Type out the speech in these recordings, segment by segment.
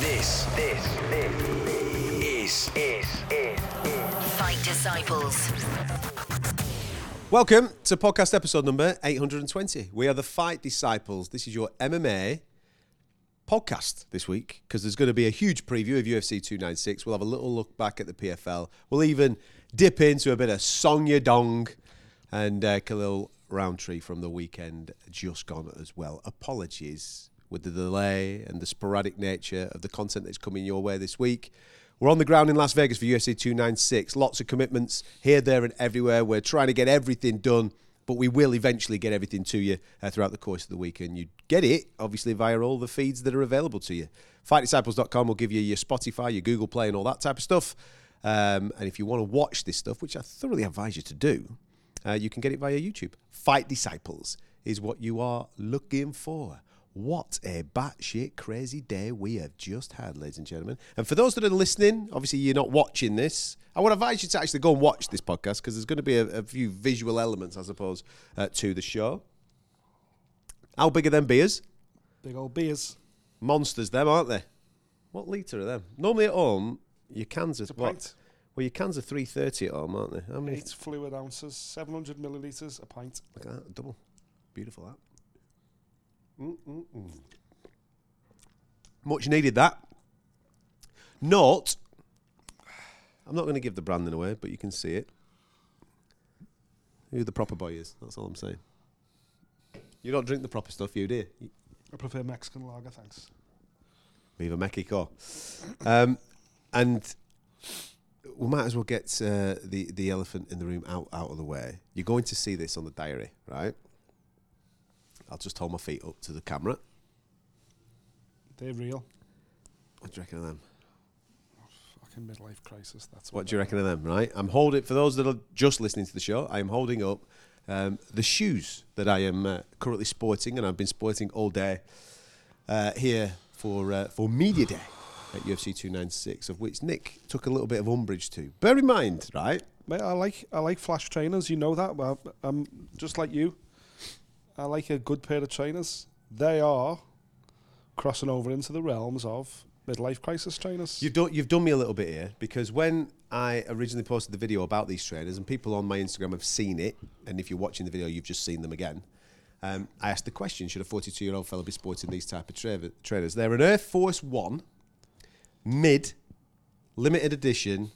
This, this, this is, is, is, Fight Disciples. Welcome to podcast episode number 820. We are the Fight Disciples. This is your MMA podcast this week because there's going to be a huge preview of UFC 296. We'll have a little look back at the PFL. We'll even dip into a bit of Song Yadong and uh, Khalil Rountree from the weekend just gone as well. Apologies with the delay and the sporadic nature of the content that's coming your way this week. We're on the ground in Las Vegas for UFC 296. Lots of commitments here, there, and everywhere. We're trying to get everything done, but we will eventually get everything to you uh, throughout the course of the week. And you get it, obviously, via all the feeds that are available to you. FightDisciples.com will give you your Spotify, your Google Play, and all that type of stuff. Um, and if you want to watch this stuff, which I thoroughly advise you to do, uh, you can get it via YouTube. Fight Disciples is what you are looking for. What a batshit crazy day we have just had, ladies and gentlemen. And for those that are listening, obviously you're not watching this. I would advise you to actually go and watch this podcast because there's going to be a, a few visual elements, I suppose, uh, to the show. How big are them beers? Big old beers. Monsters, them, aren't they? What litre are them? Normally at home, your cans are what? pint. Well, your cans are 330 at home, aren't they? How many? Eight fluid ounces, 700 millilitres, a pint. Look at that, double. Beautiful that. Much needed that. Not, I'm not going to give the branding away, but you can see it. Who the proper boy is. That's all I'm saying. You don't drink the proper stuff, you do? You- I prefer Mexican lager, thanks. Viva Mexico. Um, and we might as well get uh, the the elephant in the room out out of the way. You're going to see this on the diary, right? I'll just hold my feet up to the camera. They're real. What do you reckon of them? Fucking midlife crisis. That's What do you reckon of them? Right? I'm holding for those that are just listening to the show. I am holding up um, the shoes that I am uh, currently sporting, and I've been sporting all day uh, here for uh, for media day at UFC 296, of which Nick took a little bit of umbrage to. Bear in mind, right? Mate, I like I like flash trainers. You know that. Well, I'm just like you. I like a good pair of trainers. They are crossing over into the realms of midlife crisis trainers. You've done you've done me a little bit here because when I originally posted the video about these trainers and people on my Instagram have seen it, and if you're watching the video, you've just seen them again. Um, I asked the question: Should a 42 year old fella be sporting these type of tra- trainers? They're an Air Force One mid limited edition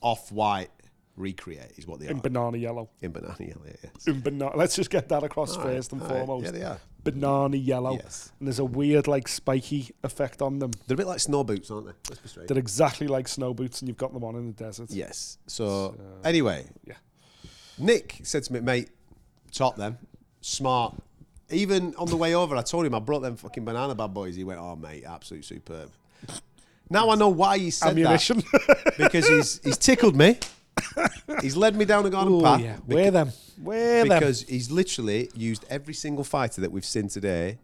off white recreate is what they in are In banana yellow. in banana yellow. Yes. In banana. Let's just get that across All right, first and all right. foremost. Yeah, they are. Banana yellow. Yes. And there's a weird like spiky effect on them. They're a bit like snow boots, aren't they? Let's be straight. They're exactly like snow boots, and you've got them on in the desert. Yes. So, So- anyway, Yeah. Nick said to me, mate, top them, smart. Even on the way over, I told him I brought them fucking banana bad boys. He went, oh mate, absolute superb. Now I know why he said Ammunition. that because he's he's tickled me. He's led me down a garden Oh path. yeah. Wear them. Wear them. because he's literally used every single fighter that we've seen today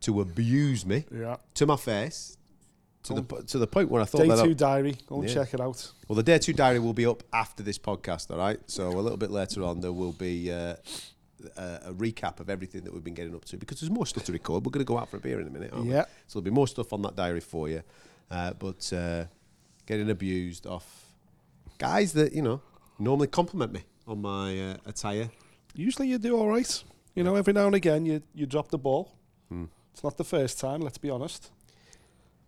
to abuse me Yeah. to my face, to the to the point where I thought Day two diary. Go and Yeah. check it out. well, the day two diary will be up after this podcast, all right? So a little bit later on, there will be uh, a, a recap of everything that we've been getting up to because there's more stuff to record. We're going to go out for a beer in a minute, aren't we? Yeah. So there'll be more stuff on that diary for you. Uh, but uh, getting abused off guys that, you know, normally compliment me on my uh, attire. Usually you do all right. You know, every now and again you you drop the ball. Hmm. It's not the first time. Let's be honest.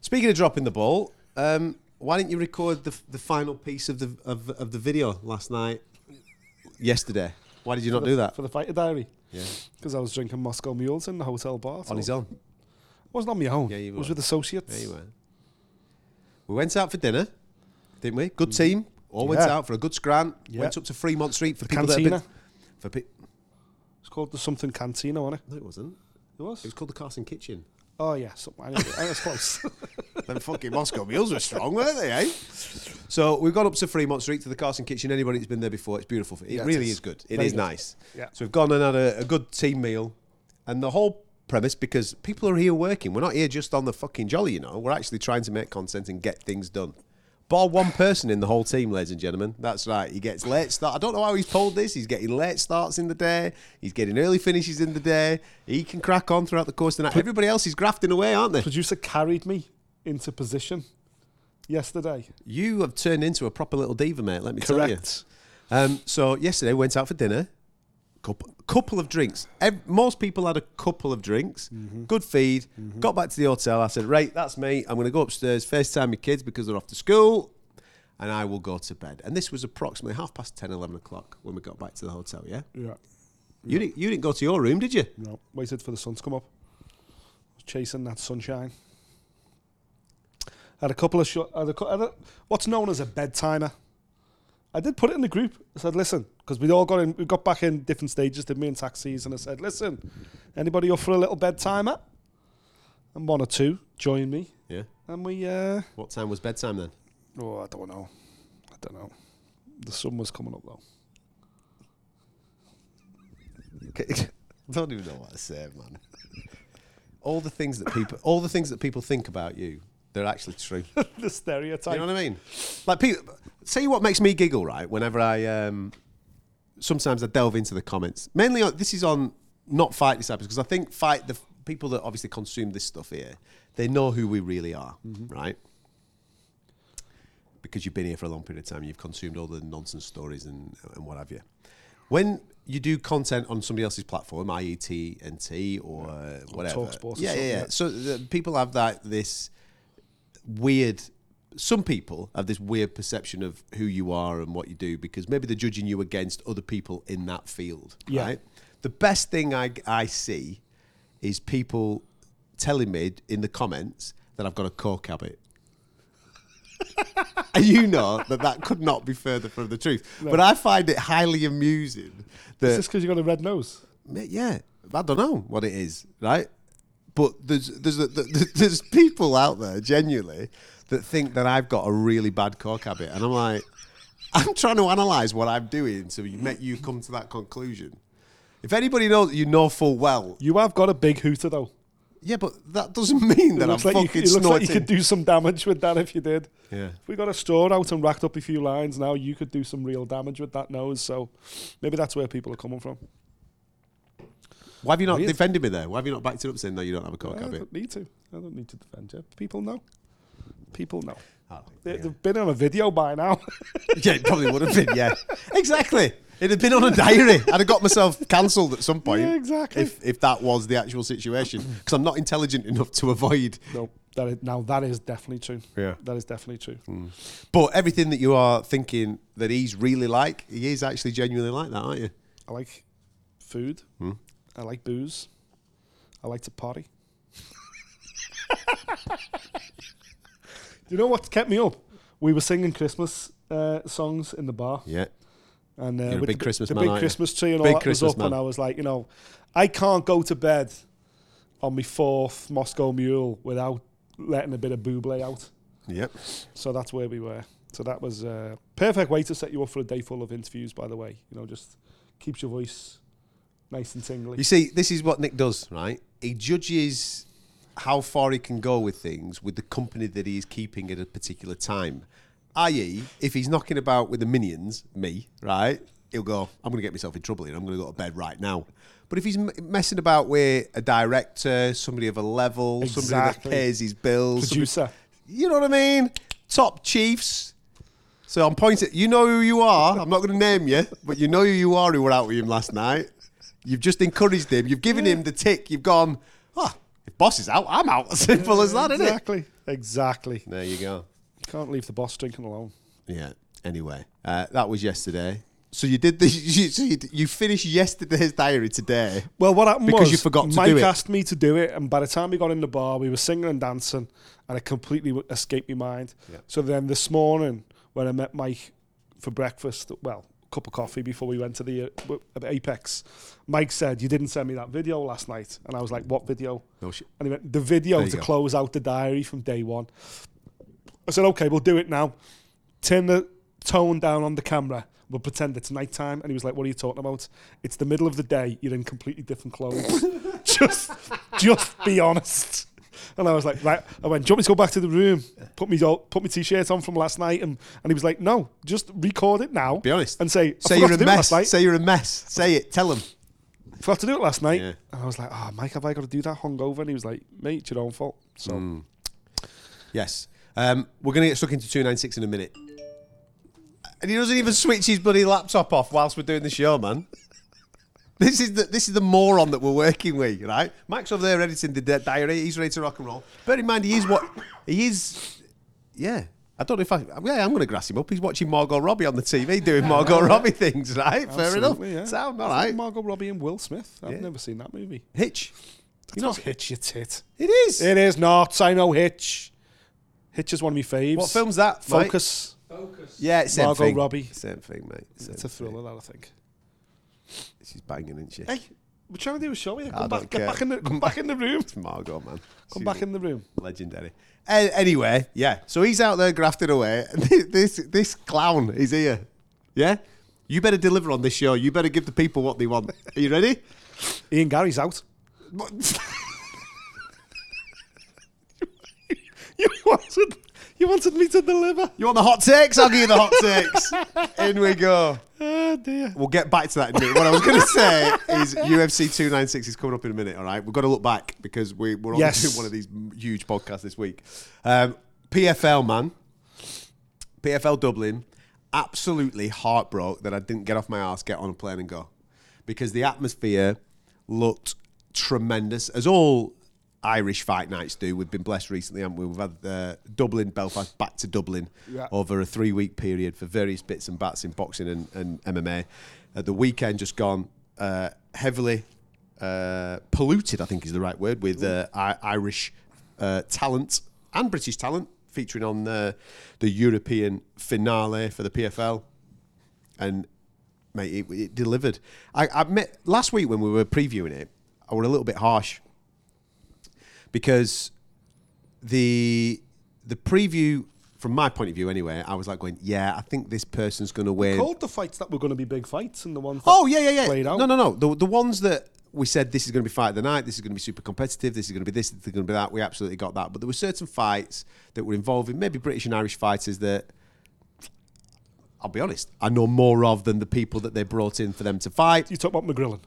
Speaking of dropping the ball, um, why didn't you record the, the final piece of the of, of the video last night, yesterday? Why did you not the, do that? for the fighter diary? Yeah. Because I was drinking Moscow mules in the hotel bar. On his own. It wasn't on my own. Yeah, you it was were. with associates. There you were. We went out for dinner, didn't we? Good team. All went. Out for a good scran. Went up to Fremont Street for The people that have cantina. been, for pe- It's called the something cantina, wasn't it? No, it wasn't. It was. It was called the Carson Kitchen. Oh yeah, something. I, I was close. Them fucking Moscow meals were strong, weren't they, eh? So we've gone up to Fremont Street to the Carson Kitchen. Anybody that's been there before, it's beautiful. It Yeah, it really is. is good. It is Very good. nice. Yeah. So we've gone and had a, a good team meal. And the whole premise, because people are here working, we're not here just on the fucking jolly, you know. We're actually trying to make content and get things done. Bar one person in the whole team, ladies and gentlemen. That's right. He gets late start. I don't know how he's pulled this. He's getting late starts in the day. He's getting early finishes in the day. He can crack on throughout the course of the night. Everybody else is grafting away, aren't they? Producer carried me into position yesterday. You have turned into a proper little diva, mate. Let me tell you. Correct. Um, so yesterday we went out for dinner. Couple, couple of drinks. Ev- most people had a couple of drinks. Mm-hmm. Good feed. Mm-hmm. Got back to the hotel. I said, "Right, that's me. I'm going to go upstairs, FaceTime my kids because they're off to school, and I will go to bed." And this was approximately half past 10, 11 o'clock when we got back to the hotel. Yeah. Yeah. You didn't. You didn't go to your room, did you? No, waited for the sun to come up. Was chasing that sunshine. Had a couple of short. Had a, had a, what's known as a bed timer. I did put it in the group. I said, "Listen," because we all got in. We got back in different stages. Did me in taxis, and I said, "Listen, anybody up for a little bed timer?" And one or two joined me, Yeah. and we. Uh, What time was bedtime then? oh, I don't know. I don't know. The sun was coming up though. Okay. I don't even know what to say, man. All the things that people, all the things that people think about you, they're actually true. the stereotype. You know what I mean? Like, people, say what makes me giggle, right? Whenever I, um, sometimes I delve into the comments. Mainly, on, this is on not fight disciples because I think fight the people that obviously consume this stuff here. They know who we really are, right? Because you've been here for a long period of time, you've consumed all the nonsense stories and and what have you. When you do content on somebody else's platform, i.e. TNT or uh, whatever, or yeah, yeah, yeah. yeah. So the, people have that this weird some people have this weird perception of who you are and what you do because maybe they're judging you against other people in that field Yeah. right the best thing I, I see is people telling me in the comments that I've got a coke habit and you know that that could not be further from the truth but I find it highly amusing that Is this because you've got a red nose? Yeah, I don't know what it is, right? But there's there's a, there's people out there genuinely that think that I've got a really bad coke habit, and I'm like, I'm trying to analyze what I'm doing to make you come to that conclusion. If anybody knows, you know full well. You have got a big hooter though. Yeah, but that doesn't mean that I'm like you, fucking it looks like you could do some damage with that if you did. yeah. If we got a store out and racked up a few lines now, you could do some real damage with that nose. So maybe that's where people are coming from. Why have you not Weird. defended me there? Why have you not backed it up saying no, you don't have a coke I habit? don't need to. I don't need to defend you. People know. People know. Oh, They, yeah. They've been on a video by now. yeah, it probably would have been. Yeah, exactly. It'd have been on a diary. I'd have got myself cancelled at some point. Yeah, exactly. If if that was the actual situation, because I'm not intelligent enough to avoid. no, that is, now that is definitely true. Yeah. That is definitely true. But everything that you are thinking that he's really like, he is actually genuinely like that, aren't you? I like food. Hmm. I like booze. I like to party. Do you know what kept me up? We were singing Christmas uh, songs in the bar. Yeah. And uh, You're a with big the, Christmas the man, big aren't you? Christmas tree and Big all that Christmas was up, and. I was like, you know, I can't go to bed on my fourth Moscow Mule without letting a bit of Bublé out. Yep. So that's where we were. So that was a perfect way to set you up for a day full of interviews. By the way, you know, just keeps your voice nice and tingly. You see, this is what Nick does, right? He judges how far he can go with things with the company that he is keeping at a particular time. I.e., if he's knocking about with the minions, me, right? He'll go, I'm going to get myself in trouble here. I'm going to go to bed right now. But if he's m- messing about with a director, somebody of a level, somebody Exactly. that pays his bills, somebody- Producer. you know what I mean? Top chiefs. So I'm pointing. You know who you are. I'm not going to name you, but you know who you are. Who were out with him last night? You've just encouraged him. You've given him the tick. You've gone. Ah, if boss is out, I'm out. Simple as that, isn't it? exactly. Exactly. There you go. You can't leave the boss drinking alone. Yeah. Anyway, uh, that was yesterday. So you did the. You, so you, you finished yesterday's diary today. Well, what happened Because was you forgot to Mike do it. asked me to do it, and by the time we got in the bar, we were singing and dancing, and it completely escaped my mind. Yeah. So then this morning, when I met Mike for breakfast, well, cup of coffee before we went to the uh, uh, Apex, Mike said, "You didn't send me that video last night," and I was like, "What video?" No shit. And he went, "The video to go. close out the diary from day one." I said, "Okay, we'll do it now. Turn the tone down on the camera." We'll pretend it's nighttime. And he was like, What are you talking about? It's the middle of the day. You're in completely different clothes. just just be honest. And I was like, Right. I went, Do you want me to go back to the room? Put me put my t shirt on from last night. And, and he was like, No, just record it now. Be honest. And say, Say you're a do it last mess. Say you're a mess. Say it. Tell him. forgot to do it last night. Yeah. And I was like, Oh, Mike, have I got to do that hungover? And he was like, Mate, it's your own fault. So Mm. Yes. Um, we're going to get stuck into 296 in a minute. And he doesn't even switch his bloody laptop off whilst we're doing the show, man. This is the this is the moron that we're working with, right? Max over there editing the di- diary. He's ready to rock and roll. Bear in mind, he is what he is. Yeah, I don't know if I. Yeah, I'm going to grass him up. He's watching Margot Robbie on the TV doing Margot Robbie things, right? Fair enough. Absolutely, yeah. Sound all Isn't it right. Margot Robbie and Will Smith. I've Yeah. never seen that movie. Hitch. You know, Hitch, you tit. It is. It is not. I know Hitch. Hitch is one of my faves. What film's that? mate? Focus. Yeah, it's same Margot thing. Robbie. Same thing, mate. Same It's a thing. thriller, that I think. She's banging, isn't she? Hey, we're trying to do a show here. Come back, get care. back in the come back in the room. It's Margot, man. Come She's back in the room. legendary. A- anyway, yeah. So he's out there grafting away. this this clown is here. Yeah. You better deliver on this show. You better give the people what they want. Are you ready? Ian Garry's out. You wanted you wanted me to deliver. You want the hot takes? I'll give you the hot takes. In we go. Oh dear. We'll get back to that in a minute. What I was going to say is UFC 296 is coming up in a minute, all right? We've got to look back because we, we're on Yes. one of these huge podcasts this week. Um, PFL, man. PFL Dublin. Absolutely heartbroken that I didn't get off my ass, get on a plane and go. Because the atmosphere looked tremendous, as all Irish fight nights do. We've been blessed recently, haven't we? We've had uh, Dublin, Belfast, back to Dublin Yeah. over a three week period for various bits and bats in boxing and, and MMA. Uh, the weekend just gone uh, heavily uh, polluted, I think is the right word, with uh, I- Irish uh, talent and British talent featuring on the, the European finale for the PFL. And mate, it, it delivered. I, I met last week when we were previewing it. I was a little bit harsh because the the preview, from my point of view anyway, I was like going, yeah, I think this person's going to win. Called the fights that were going to be big fights and the ones that Oh yeah, yeah, yeah. played out. No, no, no. The the ones that we said this is going to be fight of the night. This is going to be super competitive. This is going to be this. This is going to be that. We absolutely got that. But there were certain fights that were involving maybe British and Irish fighters that. I'll be honest. I know more of than the people that they brought in for them to fight. You talk about McGrillen.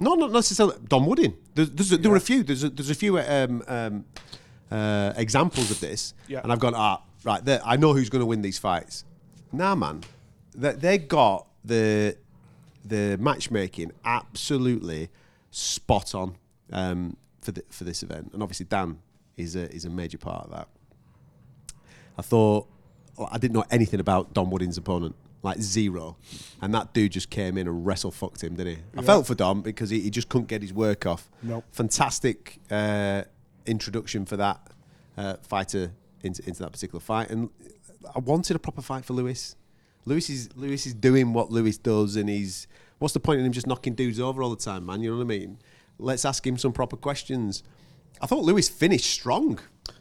No, not necessarily. Don Woodin. There's, there's a, there were a few. There's a, there's a few um, um, uh, examples of this, Yeah. and I've gone, ah, right. There, I know who's going to win these fights. Nah, man, they, they got the the matchmaking absolutely spot on um, for the, for this event, and obviously Dan is a is a major part of that. I thought I didn't know anything about Don Woodin's opponent, like zero, and that dude just came in and wrestle fucked him, didn't he? I felt for Dom because he, he just couldn't get his work off. Nope. Fantastic uh, introduction for that uh, fighter into, into that particular fight, and I wanted a proper fight for Lewis. Lewis is Lewis is doing what Lewis does, and he's what's the point in him just knocking dudes over all the time, man? You know what I mean? Let's ask him some proper questions. I thought Lewis finished strong.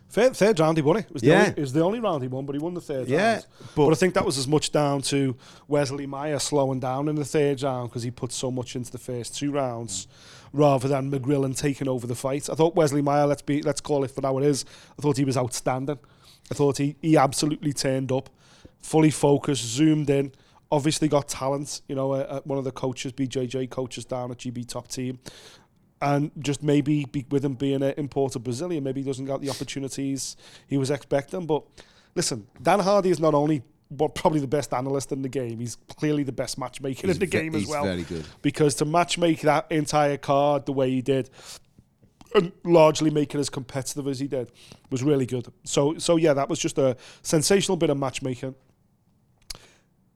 Third, third round he won it. It was, the Yeah. only, it was the only round he won, but he won the third Yeah, round. but- But, I think that was as much down to Wesley Meyer slowing down in the third round because he put so much into the first two rounds, rather than McGrillen taking over the fight. I thought Wesley Meyer, let's be, let's call it for now it is. I thought he was outstanding. I thought he, he absolutely turned up, fully focused, zoomed in. Obviously got talent. You know, uh, uh, one of the coaches, BJJ coaches down at GB Top Team and just maybe be, with him being an imported Brazilian, maybe he doesn't get the opportunities he was expecting. But listen, Dan Hardy is not only but probably the best analyst in the game, he's clearly the best matchmaker He's in the ve- game as he's well. very good. Because to matchmake that entire card the way he did, and largely make it as competitive as he did, was really good. So, so yeah, that was just a sensational bit of matchmaking.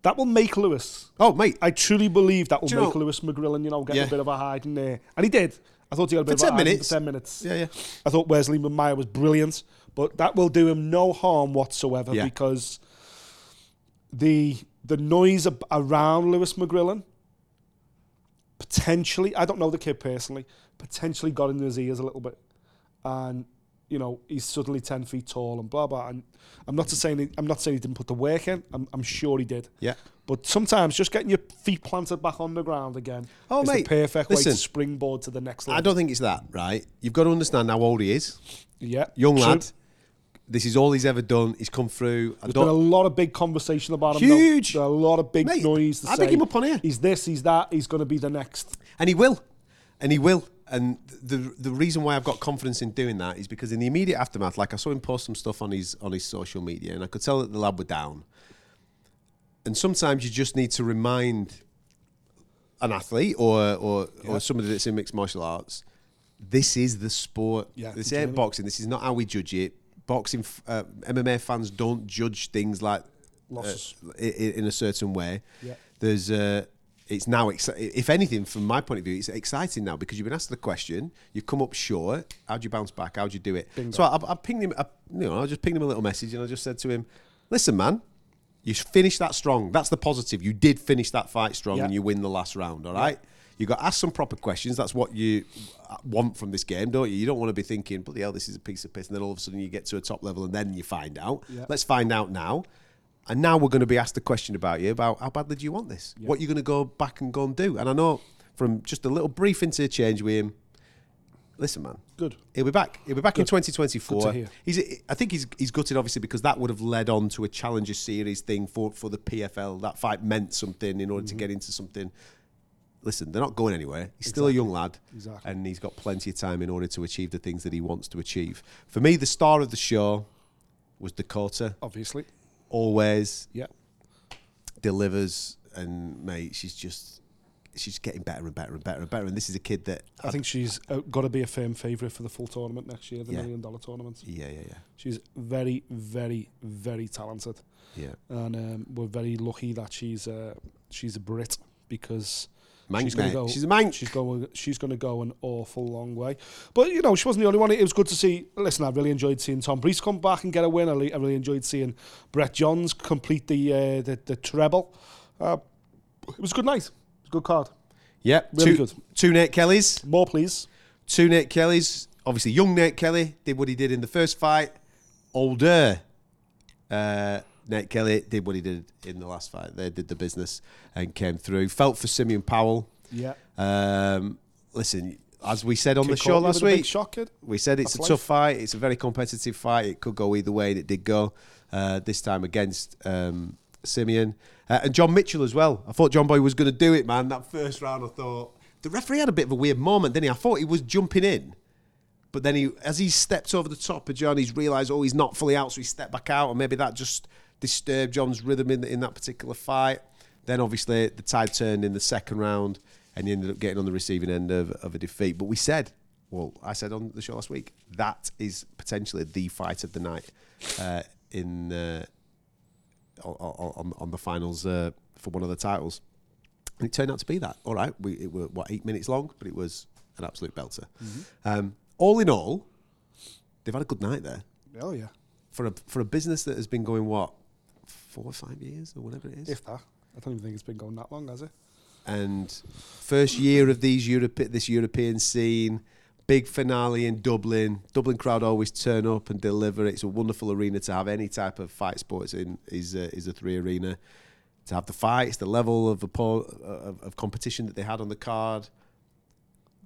That will make Lewis Oh, mate, I truly believe that will Do you make know- Lewis McGrillen, you know, get Yeah. a bit of a hide in there. And he did. I thought he got a bit For of a 10 hide minutes. for 10 minutes. yeah, yeah. I thought Wesley Meyer was brilliant, but that will do him no harm whatsoever Yeah. because the the noise ab- around Lewis McGrillen potentially, I don't know the kid personally, potentially got into his ears a little bit. And, you know, he's suddenly 10 feet tall and blah, blah. And I'm not saying he, I'm not saying he didn't put the work in. I'm, I'm sure he did. Yeah. But sometimes just getting your feet planted back on the ground again Oh, is mate, the perfect way to springboard to the next level. I don't think it's that, right? You've got to understand how old he is. yeah, Young true. lad. This is all he's ever done. He's come through. There's been a lot of big conversation about him. Huge. A lot of big Mate, noise. I say, big him up on here. He's this. He's that. He's going to be the next. and he will. And he will. And the the reason why I've got confidence in doing that is because in the immediate aftermath, like I saw him post some stuff on his on his social media, and I could tell that the lad were down. And sometimes you just need to remind an athlete or or, Yeah. or somebody that's in mixed martial arts, this is the sport. Yeah, this ain't boxing. This is not how we judge it. Boxing, uh, MMA fans don't judge things like Losses. uh, i- i- in a certain way. Yeah. There's uh, it's now exci- if anything from my point of view, it's exciting now because you've been asked the question, you've come up short. How'd you bounce back? How'd you do it? Bingo. So I, I pinged him. I, you know, I just pinged him a little message and I just said to him, "Listen, man." You finished that strong. That's the positive. You did finish that fight strong, Yeah. and you win the last round. All right. You got to ask some proper questions. That's what you uh, want from this game, don't you? You don't want to be thinking, "Bloody hell, this is a piece of piss," and then all of a sudden you get to a top level, and then you find out. Yeah. Let's find out now. And now we're going to be asked a question about you about how badly do you want this? What you're going to go back and go and do? And I know from just a little brief interchange with him. Listen, man, Good. He'll be back. He'll be back in 2024. Good to hear. He's, I think he's, he's gutted, obviously, because that would have led on to a Challenger Series thing for, for the PFL. That fight meant something in order to mm-hmm. get into something. Listen, they're not going anywhere. He's still a young lad, Exactly. and he's got plenty of time in order to achieve the things that he wants to achieve. For me, the star of the show was Dakota. Obviously. Always Yeah. delivers, and mate, she's just she's getting better and better and better and better. And this is a kid that I think she's uh, got to be a firm favourite for the full tournament next year, the Yeah. million dollar tournament. yeah, yeah, yeah, She's very, very, very talented, yeah. and um, we're very lucky that she's uh, she's a Brit because Manx, she's gonna go. She's a Manx. She's going. She's going to go an awful long way. But you know, she wasn't the only one. It was good to see. Listen, I really enjoyed seeing Tom Breese come back and get a win. I, really enjoyed seeing Brett Johns complete the uh, the, the treble. Uh, it was a good night. It was a good card. Yeah, Really two, good. Two Nate Kellys. More, please. Two Nate Kellys. Obviously, young Nate Kelly did what he did in the first fight. Older uh, Nate Kelly did what he did in the last fight. They did the business and came through. Felt for Simeon Powell. Yeah. Um, listen, as we said on the show last with a big week, we said it's That's a life. tough fight. It's a very competitive fight. It could go either way, and it did go uh, this time against um, Simeon uh, and John Mitchell as well. I thought John Boy was going to do it, man. That first round, I thought the referee had a bit of a weird moment, didn't he? I thought he was jumping in, but then he, as he stepped over the top of John, he's realised, oh, he's not fully out, so he stepped back out, and maybe that just disturbed John's rhythm in in that particular fight. Then obviously the tide turned in the second round, and he ended up getting on the receiving end of, of a defeat. But we said, well, I said on the show last week, that is potentially the fight of the night uh, in uh, on, on, on the finals uh, for one of the titles. And it turned out to be that. All right, we it were what eight minutes long, but it was an absolute belter. Um, all in all, they've had a good night there Oh yeah. for a for a business that has been going what four or five years or whatever it is. If that. I don't even think it's been going that long, has it? and first year of these Europe this European scene, big finale in Dublin. Dublin crowd always turn up and deliver. It's a wonderful arena to have any type of fight sports in. Is a, is a three arena to have the fights, the level of, oppo- of of competition that they had on the card.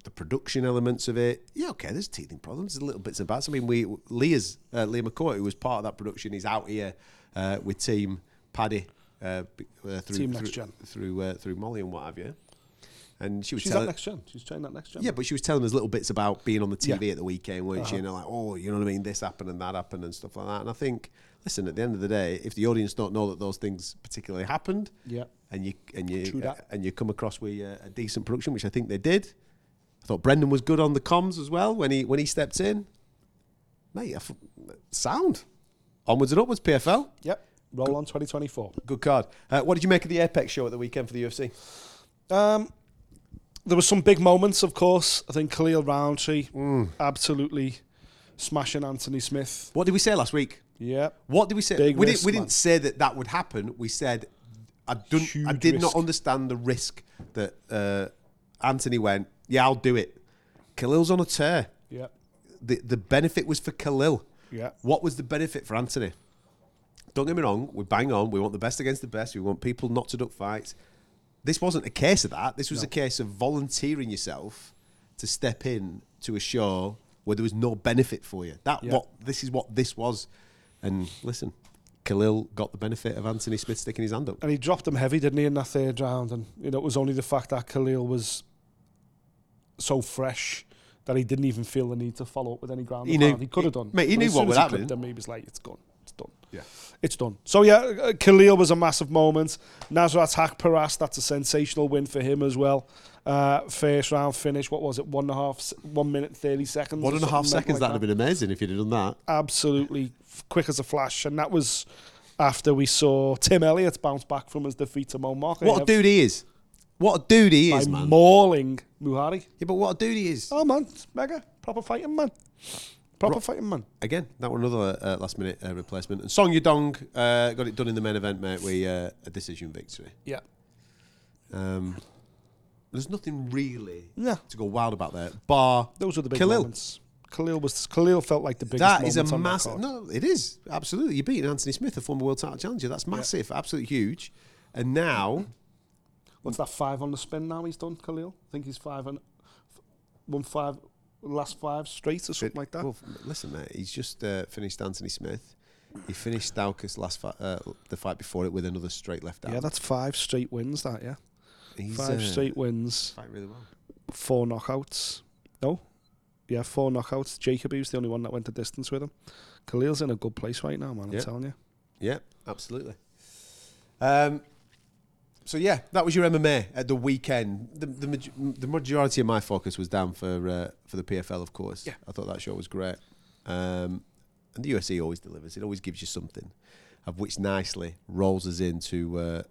The production elements of it, yeah, okay. There's teething problems, there's little bits and bats. I mean, we Leah's uh, Leah McCourt, who was part of that production, is out here uh, with Team Paddy uh, uh, through Team through, Next Gen. through uh, through Molly and what have you. And she was She's telling, that next gen. She's trying that next gen. yeah, but she was telling us little bits about being on the TV Yeah. at the weekend, weren't she? Uh-huh. You know, like, oh, you know what I mean? This happened and that happened and stuff like that. And I think, listen, at the end of the day, if the audience don't know that those things particularly happened, Yeah. and you and you that. and you come across with a, a decent production, which I think they did. I thought Brendan was good on the comms as well when he when he stepped in. Mate, f- sound onwards and upwards. PFL, Yep. Roll on 2024. good card. Uh, what did you make of the Apex show at the weekend for the UFC? Um, there were some big moments, of course. I think Khalil Rountree Mm. absolutely smashing Anthony Smith. What did we say last week? Yeah. What did we say? Big we risk, didn't. We didn't say that that would happen. We said I don't. I did not understand the risk that uh, Anthony went. Yeah, I'll do it. Khalil's on a tear. Yeah. The the benefit was for Khalil. Yeah. What was the benefit for Anthony? Don't get me wrong. We bang on. We want the best against the best. We want people not to duck fights. This wasn't a case of that. This was a case of volunteering yourself to step in to a show where there was no benefit for you. That Yeah. what this is what this was. And listen, Khalil got the benefit of Anthony Smith sticking his hand up. And he dropped him heavy, didn't he, in that third round? And you know, it was only the fact that Khalil was so fresh that he didn't even feel the need to follow up with any ground. He knew- he could have done. mate, he But knew what was happening. clipped he was like, "It's gone. It's done. Yeah. It's done." So yeah, uh, Khalil was a massive moment. Nasrat Haqparast, that's a sensational win for him as well. Uh, first round finish. What was it? One and a half, one minute thirty seconds. One and a half seconds. like That'd have been amazing if you'd have done that. absolutely quick as a flash, and that was after we saw Tim Elliott bounce back from his defeat to Mo. What a dude he is. What a dude he by is, man. mauling Muhari. yeah, but what a dude he is. Oh man, it's mega proper fighting man, proper fighting man. Again, that was another uh, last minute uh, replacement. And Song Yadong uh, got it done in the main event, mate, with uh, a decision victory. Yeah, Um, there's nothing really yeah. to go wild about there, bar Those were the big Khalil. moments. Khalil was Khalil felt like the biggest. That is a moment on that massive. card. No, it is absolutely. You're beating Anthony Smith, a former world title challenger. That's massive, absolutely huge. And now, What's that five on the spin now? He's done Khalil. I think he's five and won five last five straight or something like that. well, listen, mate, he's just uh, finished Anthony Smith. He finished Stalker's last fi- uh, the fight before it with another straight left arm. yeah, that's five straight wins. That yeah, he's five uh, straight wins, fighting really well. four knockouts. No, yeah, four knockouts. Jacob, he was the only one that went the distance with him. Khalil's in a good place right now, man. I'm Yeah. telling you. Yeah, absolutely. Um, so yeah, that was your MMA at the weekend. The the, the majority of my focus was down for uh, for the PFL, of course. Yeah. I thought that show was great. Um, and the UFC always delivers. It always gives you something, of which nicely rolls us into uh,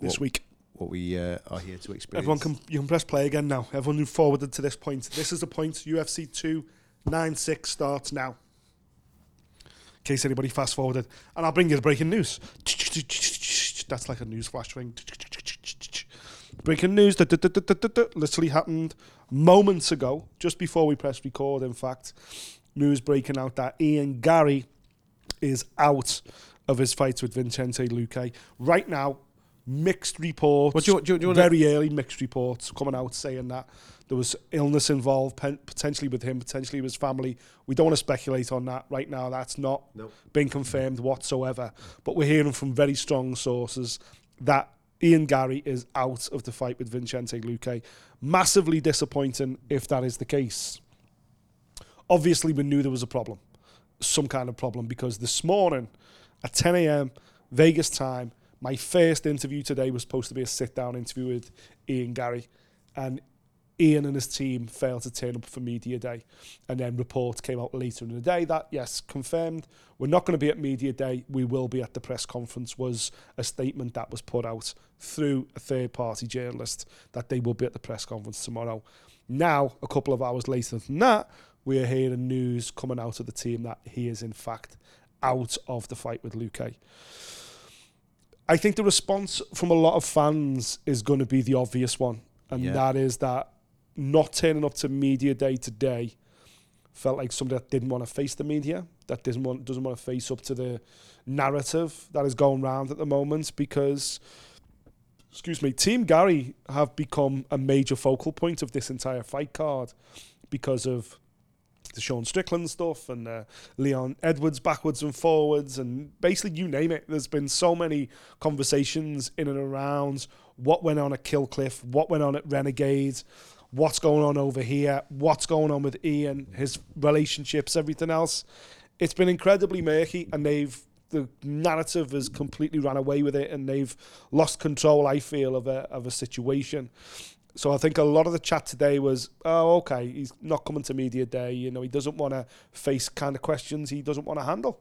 This what, week, what we uh, are here to experience. everyone can you can press play again now. Everyone who forwarded to this point. This is the point. UFC two nine six starts now. In case anybody fast forwarded, and I'll bring you the breaking news. That's like a news flash ring. Breaking news that literally happened moments ago, just before we pressed record. In fact, news breaking out that Ian Garry is out of his fights with Vincente Luque. Right now, mixed reports. Well, do you- do you- do you very early mixed reports coming out saying that there was illness involved, potentially with him, potentially with his family. We don't want to speculate on that right now. That's not Nope. been confirmed whatsoever. But we're hearing from very strong sources that Ian Garry is out of the fight with Vincente Luque. Massively disappointing if that is the case. Obviously, we knew there was a problem, some kind of problem, because this morning at 10 a.m. Vegas time, my first interview today was supposed to be a sit down interview with Ian Garry. And Ian and his team failed to turn up for media day. And then reports came out later in the day that, yes, confirmed, we're not going to be at media day. We will be at the press conference, was a statement that was put out through a third party journalist that they will be at the press conference tomorrow. Now, a couple of hours later than that, we are hearing news coming out of the team that he is, in fact, out of the fight with Luque. I think the response from a lot of fans is going to be the obvious one, and Yeah. that is that not turning up to media day today felt like somebody that didn't want to face the media, that doesn't want doesn't want to face up to the narrative that is going round at the moment because excuse me, Team Garry have become a major focal point of this entire fight card because of the Sean Strickland stuff and uh, Leon Edwards backwards and forwards and basically you name it. There's been so many conversations in and around what went on at Killcliff, what went on at Renegades, what's going on over here, what's going on with Ian, his relationships, everything else. It's been incredibly murky and they've the narrative has completely ran away with it and they've lost control, I feel, of a of a situation. So I think a lot of the chat today was, oh, okay, he's not coming to media day. You know, he doesn't want to face kind of questions he doesn't want to handle.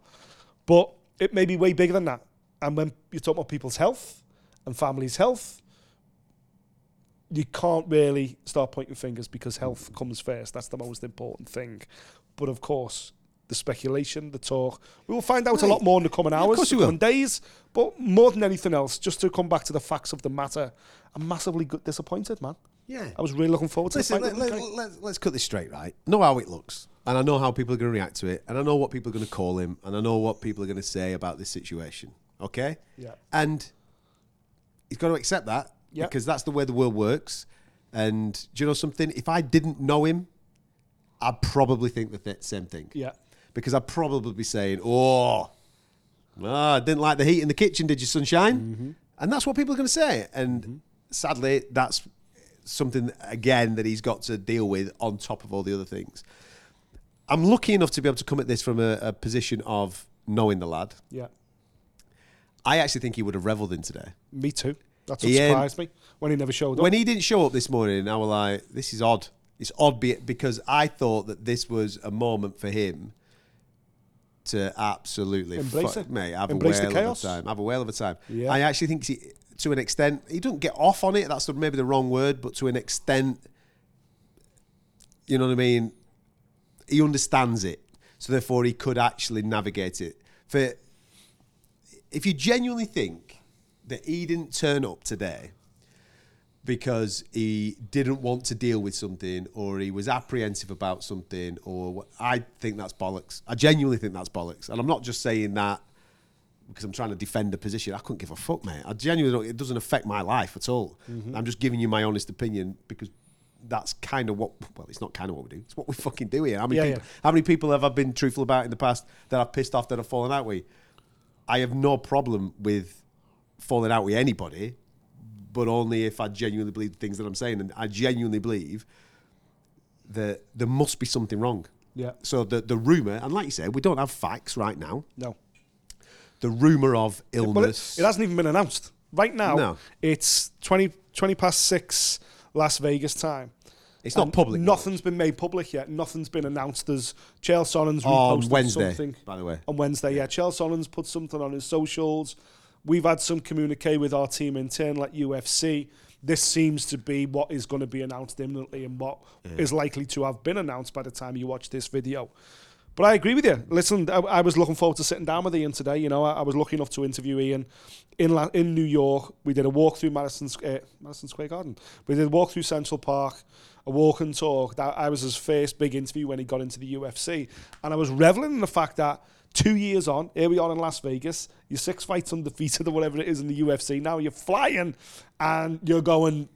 But it may be way bigger than that. And when you talk about people's health and families' health, you can't really start pointing fingers because health comes first. That's the most important thing. But of course, the speculation, the talk, we will find out a lot more in the coming Yeah, hours, course the will. coming days. But more than anything else, just to come back to the facts of the matter, I'm massively good, disappointed, man. Yeah. I was really looking forward to Listen, let, let, let, let's cut this straight, right? Know how it looks, and I know how people are going to react to it, and I know what people are going to call him, and I know what people are going to say about this situation. Okay? Yeah. And he's got to accept that Yeah. because that's the way the world works. And do you know something? If I didn't know him, I'd probably think the th- same thing. yeah. Because I'd probably be saying, "Oh, ah, I didn't like the heat in the kitchen, did you, sunshine?" Mm-hmm. And that's what people are going to say. And sadly, that's something again that he's got to deal with on top of all the other things. I'm lucky enough to be able to come at this from a, a position of knowing the lad. Yeah, I actually think he would have revelled in today. me too. That's what He, um, surprised me when he never showed up. When he didn't show up this morning, I was like, this is odd. It's odd because I thought that this was a moment for him to absolutely Embrace fuck, it. mate, have Embrace a the whale of chaos. a time. Have a whale of a time. Yeah. I actually think he, to an extent, he doesn't get off on it. That's maybe the wrong word, but to an extent, you know what I mean? He understands it. So therefore he could actually navigate it. For if you genuinely think that he didn't turn up today because he didn't want to deal with something or he was apprehensive about something or I think that's bollocks. I genuinely think that's bollocks. And I'm not just saying that because I'm trying to defend a position. I couldn't give a fuck, mate. I genuinely don't, it doesn't affect my life at all. Mm-hmm. I'm just giving you my honest opinion because that's kind of what well, it's not kind of what we do. It's what we fucking do here. How many Yeah, people yeah. how many people have I been truthful about in the past that I've pissed off that I've fallen out with? I have no problem with falling out with anybody, but only if I genuinely believe the things that I'm saying. And I genuinely believe that there must be something wrong. Yeah. So the the rumor, and like you said, we don't have facts right now. no, The rumor of but it, illness. it hasn't even been announced. Right now, No. it's 20, 20 past six Las Vegas time. It's not public. Nothing's been made public yet. Nothing's been announced. as Chael Sonnen's On reposted Wednesday, something by the way. On Wednesday, yeah. Chael Sonnen's put something on his socials. We've had some communique with our team internal at UFC. This seems to be what is going to be announced imminently and what is likely to have been announced by the time you watch this video. But I agree with you. Listen, I, I was looking forward to sitting down with Ian today. You know, I, I was lucky enough to interview Ian in La- in New York. We did a walk through Madison Square, eh, Madison Square Garden. We did a walk through Central Park, a walk and talk. That I was his first big interview when he got into the UFC, and I was reveling in the fact that two years on, here we are in Las Vegas. You're six fights undefeated or whatever it is in the UFC. Now you're flying, and you're going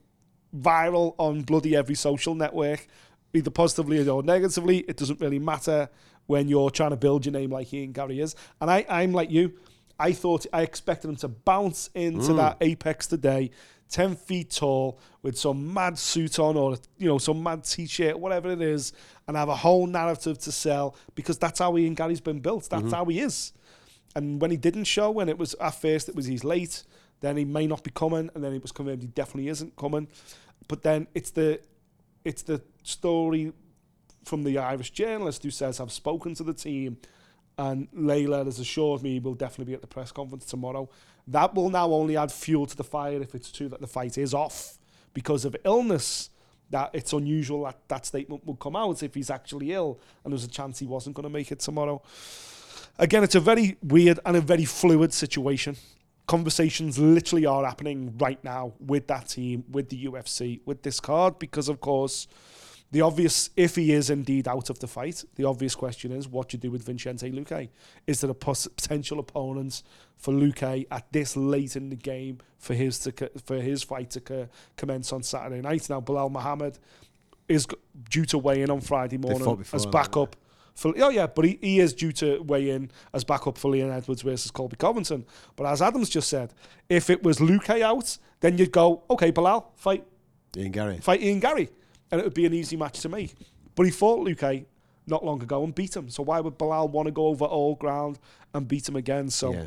viral on bloody every social network, either positively or negatively. It doesn't really matter when you're trying to build your name like Ian Garry is. And I, I'm like you. I thought I expected him to bounce into mm. that apex today, ten feet tall, with some mad suit on or you know some mad t-shirt, whatever it is, and have a whole narrative to sell because that's how Ian Garry's been built. That's mm-hmm. how he is. And when he didn't show, when it was at first it was he's late, then he may not be coming, and then it was confirmed he definitely isn't coming. But then it's the it's the story from the Irish journalist who says I've spoken to the team, and Layla has assured me he will definitely be at the press conference tomorrow. That will now only add fuel to the fire if it's true that the fight is off because of illness. That it's unusual that that statement would come out if he's actually ill, and there's a chance he wasn't going to make it tomorrow again, it's a very weird and a very fluid situation. Conversations literally are happening right now with that team, with the UFC, with this card, because of course, the obvious, if he is indeed out of the fight, the obvious question is what do you do with Vincente Luque? Is there a pos- potential opponent for Luque at this late in the game for his to co- for his fight to co- commence on Saturday night? Now, Belal Muhammad is g- due to weigh in on Friday morning as backup for oh yeah, but he, he is due to weigh in as backup for Leon Edwards versus Colby Covington. But as Adams just said, if it was Luque out, then you'd go, okay, Belal, fight Ian Garry. fight Ian Garry, and it would be an easy match to make. But he fought Luque not long ago and beat him. So why would Belal want to go over all ground and beat him again? So Yeah.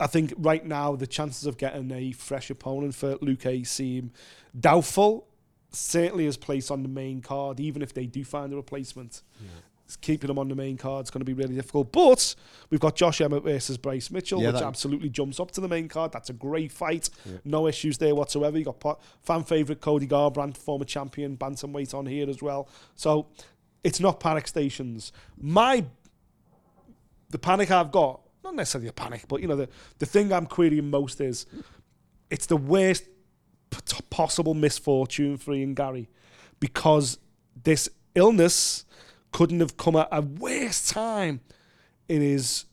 I think right now the chances of getting a fresh opponent for Luque seem doubtful. Certainly his place on the main card, even if they do find a replacement. Keeping him on the main card is going to be really difficult. But we've got Josh Emmett versus Bryce Mitchell, Yeah, which that- absolutely jumps up to the main card. That's a great fight. No issues there whatsoever. You got fan favourite Cody Garbrandt, former champion, bantamweight on here as well. So it's not panic stations. My the panic I've got, not necessarily a panic, but you know, the, the thing I'm querying most is it's the worst p- possible misfortune for Ian Garry because this illness couldn't have come at a worse time in his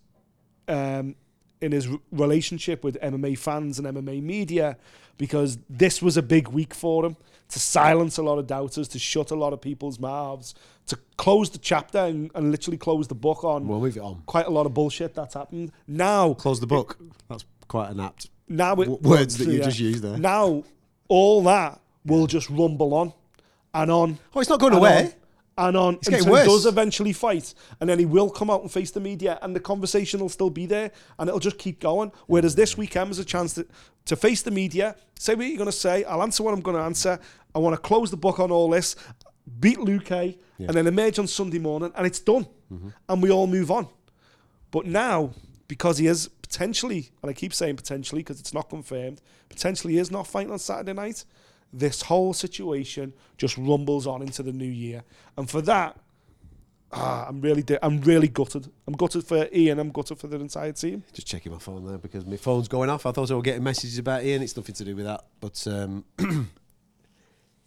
um, in his relationship with MMA fans and MMA media because this was a big week for him to silence a lot of doubters, to shut a lot of people's mouths, to close the chapter and, and literally close the book on We'll it on. quite a lot of bullshit that's happened. Now, Close the book. That's quite an apt now it, w- words that you just used there. Now, all that will just rumble on and on. Oh, it's not going away. And on until he does eventually fight, and then he will come out and face the media, and the conversation will still be there, and it'll just keep going. Whereas this weekend was a chance to, to face the media, say what you're going to say. I'll answer what I'm going to answer. I want to close the book on all this, beat Luque, and then emerge on Sunday morning, and it's done, Mm-hmm. and we all move on. But now, because he is potentially, and I keep saying potentially because it's not confirmed, potentially is not fighting on Saturday night, this whole situation just rumbles on into the new year. And for that, ah, I'm really, di- I'm really gutted. I'm gutted for Ian. I'm gutted for the entire team. Just checking my phone there because my phone's going off. I thought I was getting messages about Ian. It's nothing to do with that. But um,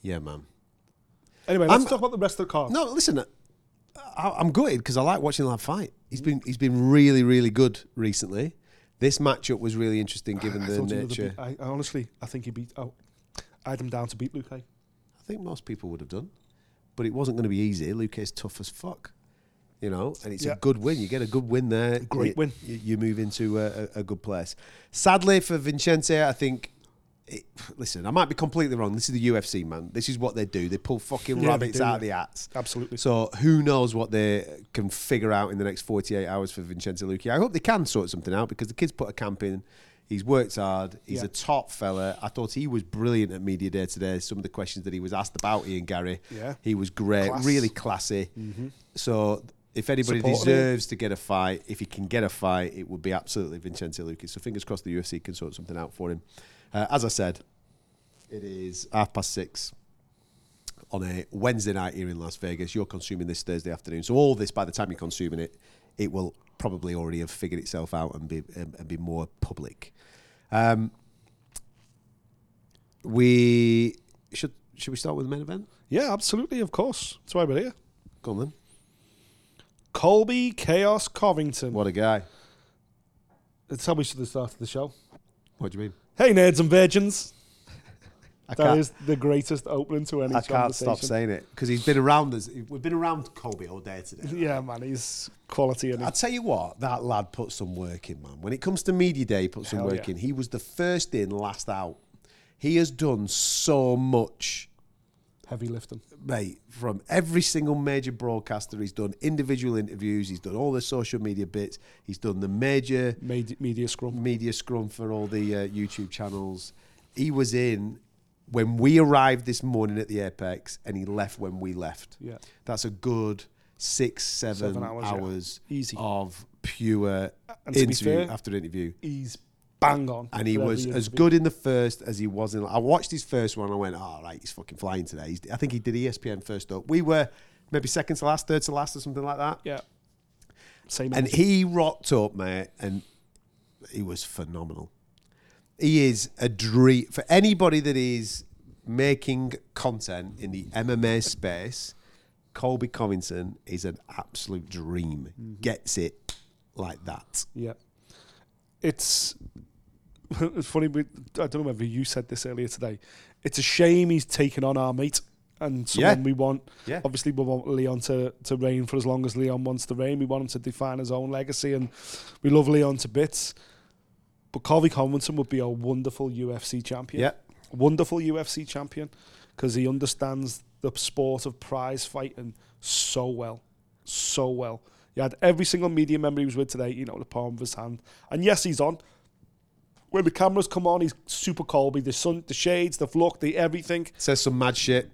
yeah, man. Anyway, let's I'm- talk about the rest of the card. No, listen, I, I'm gutted because I like watching the lad fight. He's been he's been really really good recently. This matchup was really interesting given I the thought he would have nature. beat- I, I honestly, I think he beat. Oh, I had him down to beat Luque. I think most people would have done, but it wasn't going to be easy. Luque is tough as fuck, you know, and it's Yeah. a good win. You get a good win there. Great you, win. You, you move into a, a, good place. Sadly for Vincente, I think. It, listen, I might be completely wrong. This is the UFC, man. This is what they do. They pull fucking Yeah, rabbits do, out of the hats. Absolutely. So who knows what they can figure out in the next 48 hours for Vicente Luque. I hope they can sort something out because the kid's put a camp in. He's worked hard. He's Yeah. a top fella. I thought he was brilliant at Media Day today. Some of the questions that he was asked about Ian Garry. Yeah. He was great, Class. really classy. So if anybody Supporting him. deserves to get a fight, if he can get a fight, it would be absolutely Vicente Luque. So fingers crossed the UFC can sort something out for him. Uh, as I said, it is half past six on a Wednesday night here in Las Vegas. You're consuming this Thursday afternoon, so all this by the time you're consuming it, it will probably already have figured itself out and be and, and be more public. Um, we should should we start with the main event? Yeah, absolutely. Of course. That's why we're here. Go on then. Colby Chaos Covington. What a guy! That's how we should have started the show. What do you mean? Hey, nerds and virgins. I That is the greatest opening to any I can't stop saying it because he's been around us. We've been around Colby all day today. Yeah, man, he's quality I tell you what, that lad put some work in, man. When it comes to media day, he put some Hell work yeah. in. He was the first in, last out. He has done so much, Heavy lifting. mate. From every single major broadcaster, he's done individual interviews. He's done all the social media bits. He's done the major Media, media scrum. media scrum for all the uh, YouTube channels. He was in when we arrived this morning at the Apex, and he left when we left. Yeah. That's a good six, seven, Seven hours, hours, yeah. Easy. of pure And interview fair- after interview. He's bang on. And he was as good in the first as he was in. I watched his first one. I went, "Oh, right, he's fucking flying today." He's, I think he did ESPN first up. We were maybe second to last, third to last, or something like that. Yeah. Same. And he rocked up, mate, and he was phenomenal. He is a dream for anybody that is making content in the MMA space. Colby Covington is an absolute dream. Mm-hmm. Gets it like that. Yeah. It's it's funny. We, I don't know whether you said this earlier today. It's a shame he's taken on our mate and someone Yeah. we want. Yeah. Obviously, we want Leon to, to reign for as long as Leon wants to reign. We want him to define his own legacy, and we love Leon to bits. But Colby Covington would be a wonderful UFC champion. Yeah. Wonderful UFC champion because he understands the sport of prize fighting so well. So well. He had every single media member he was with today, you know, the palm of his hand. And yes, he's on. When the cameras come on, he's super Colby. The sun, the shades, the look, the everything. Says some mad shit.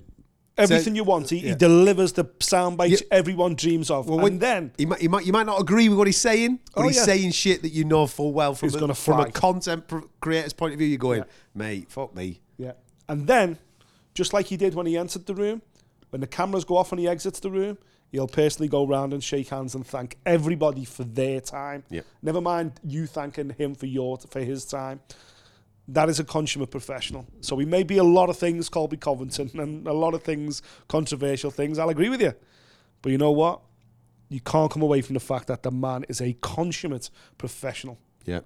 Everything you want. He, he delivers the sound bites Yeah. everyone dreams of. Well, and then He might, he might, you might not agree with what he's saying, but Oh, he's yeah. saying shit that you know full well from, He's a, from a content creator's point of view. You're going, Yeah. mate, fuck me. Yeah. And then, just like he did when he entered the room, when the cameras go off and he exits the room, he'll personally go round and shake hands and thank everybody for their time. Yeah. Never mind you thanking him for your for his time. That is a consummate professional. So he may be a lot of things, Colby Covington, and a lot of things, controversial things. I'll agree with you. But you know what? You can't come away from the fact that the man is a consummate professional. Yeah.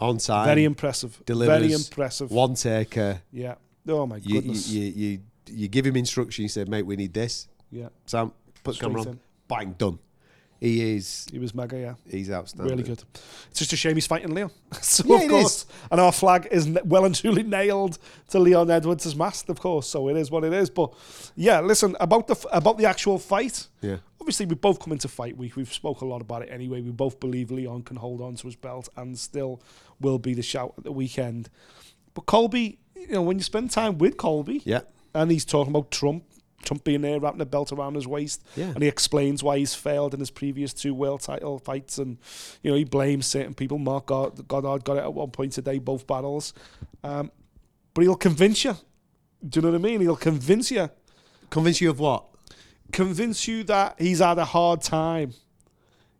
On time. Very impressive. delivers, Very impressive. One taker. Yeah. Oh my You, you, goodness. you, you, you give him instruction. You say, mate, we need this. yeah. Sam, put the camera on. in. Bang, done. He is. He was mega, yeah. He's outstanding. Really good. It's just a shame he's fighting Leon. so Yeah, of it course, and our flag is well and truly nailed to Leon Edwards' mast, of course. So it is what it is. But yeah, listen about the about the actual fight. Yeah. Obviously, we both come into fight week. We've spoke a lot about it anyway. We both believe Leon can hold on to his belt and still will be the shout at the weekend. But Colby, you know, when you spend time with Colby, Yeah. and he's talking about Trump, Trump being there wrapping a belt around his waist, Yeah. and he explains why he's failed in his previous two world title fights, and you know he blames certain people. Marc God- Goddard got it at one point today, both battles, um, but he'll convince you. Do you know what I mean? He'll convince you, Convince you of what? convince you that he's had a hard time.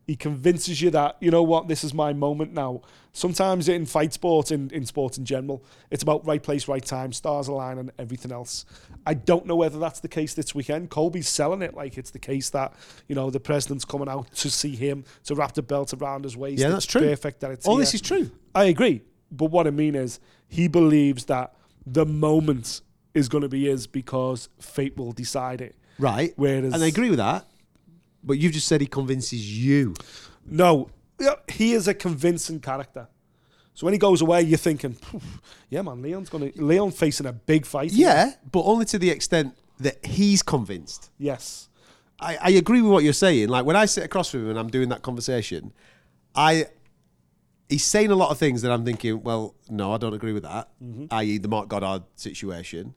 He convinces you that you know what this is my moment now. Sometimes in fight sports, in, in sports in general, it's about right place, right time, stars align, and everything else. I don't know whether that's the case this weekend. Colby's selling it like it's the case that you know the president's coming out to see him to wrap the belt around his waist. Yeah, that's true. Perfect that it's All here. this is true. I agree, but what I mean is he believes that the moment is going to be his because fate will decide it. Right. Whereas- and I agree with that. But you've just said he convinces you. No, he is a convincing character. So when he goes away, you're thinking, yeah, man, Leon's gonna Leon facing a big fight. Yeah, but only to the extent that he's convinced. Yes. I, I agree with what you're saying. Like when I sit across from him and I'm doing that conversation, I he's saying a lot of things that I'm thinking, well, no, I don't agree with that. I.e., the Marc Goddard situation.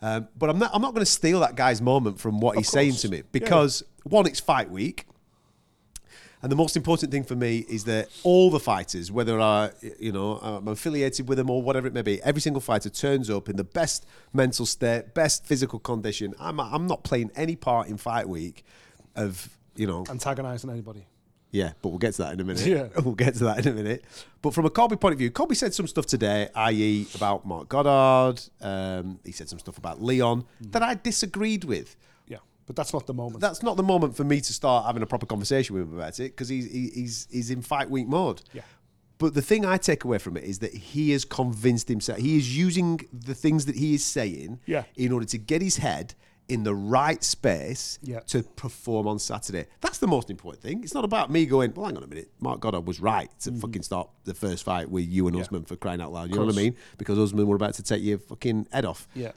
Um, but I'm not. I'm not going to steal that guy's moment from what he's saying to me because one, it's fight week, and the most important thing for me is that all the fighters, whether I, you know, I'm affiliated with them or whatever it may be, every single fighter turns up in the best mental state, best physical condition. I'm. I'm not playing any part in fight week of you know Antagonizing anybody. yeah, but we'll get to that in a minute. Yeah. We'll get to that in a minute. But from a Colby point of view, Colby said some stuff today, i.e., about Marc Goddard. Um, he said some stuff about Leon that I disagreed with. Yeah, but that's not the moment. That's not the moment for me to start having a proper conversation with him about it because he's, he's, he's in fight week mode. Yeah. But the thing I take away from it is that he has convinced himself. He is using the things that he is saying Yeah. in order to get his head in the right space Yeah. to perform on Saturday. That's the most important thing. It's not about me going, well, hang on a minute. Marc Goddard was right to mm-hmm. fucking stop the first fight with you and Usman for crying out loud. You know what I mean? Because Usman were about to take your fucking head off. yeah.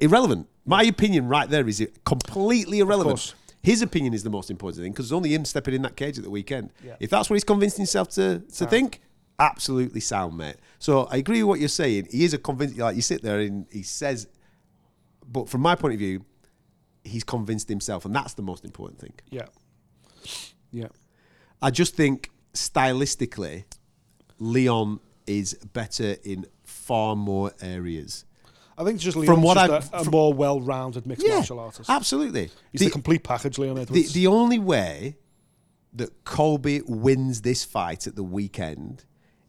Irrelevant. My opinion right there is completely irrelevant. His opinion is the most important thing because it's only him stepping in that cage at the weekend. Yeah. If that's what he's convinced himself to, to think, absolutely sound, mate. So I agree with what you're saying. He is a convinced, like you sit there and he says, but from my point of view, he's convinced himself, and that's the most important thing. Yeah. Yeah. I just think stylistically, Leon is better in far more areas. I think it's just From what just I've- a, a more well-rounded mixed martial artist. absolutely. He's the, complete package, Leon the, Edwards. the only way that Colby wins this fight at the weekend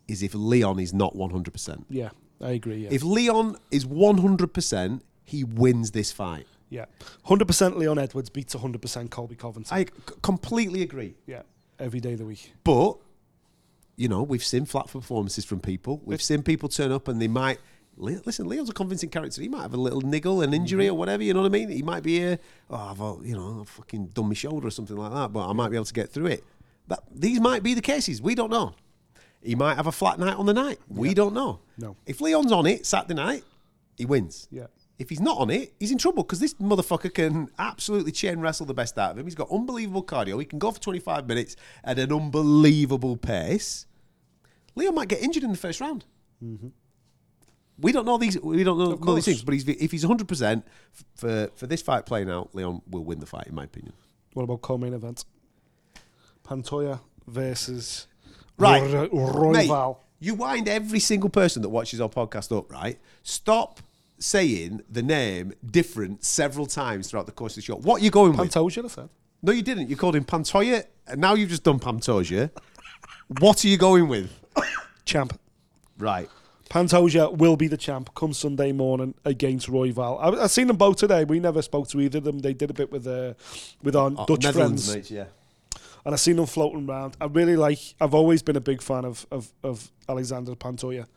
is if Leon is not 100%. yeah, I agree. Yeah. If Leon is 100%, he wins this fight. yeah. 100% Leon Edwards beats 100% Colby Covington. I c- completely agree. yeah. Every day of the week. But, you know, we've seen flat performances from people. We've seen people turn up and they might. Listen, Leon's a convincing character. He might have a little niggle, an injury, mm-hmm. or whatever. You know what I mean? He might be here. Oh, I've, you know, I've fucking done my shoulder or something like that, but I might be able to get through it. That these might be the cases. We don't know. He might have a flat night on the night. We don't know. No. If Leon's on it Saturday night, he wins. Yeah. If he's not on it, he's in trouble because this motherfucker can absolutely chain wrestle the best out of him. He's got unbelievable cardio. He can go for 25 minutes at an unbelievable pace. Leon might get injured in the first round. Mm-hmm. We don't know these. We don't know. Know these things. But he's, if he's 100 percent for for this fight playing out, Leon will win the fight, in my opinion. What about co-main event? Pantoya versus Right. Ro- Mate, you wind every single person that watches our podcast up, right? Stop saying the name different several times throughout the course of the show. What are you going with? Pantoja, I said. No, you didn't. You called him Pantoya, and now you've just done Pantoja. what are you going with? Champ. Right. Pantoja will be the champ come Sunday morning against Royval. I, I've seen them both today. We never spoke to either of them. They did a bit with uh, with our Oh, Dutch friends, mates, yeah. and I've seen them floating around. I really like. I've always been a big fan of of, of Alexandre Pantoja.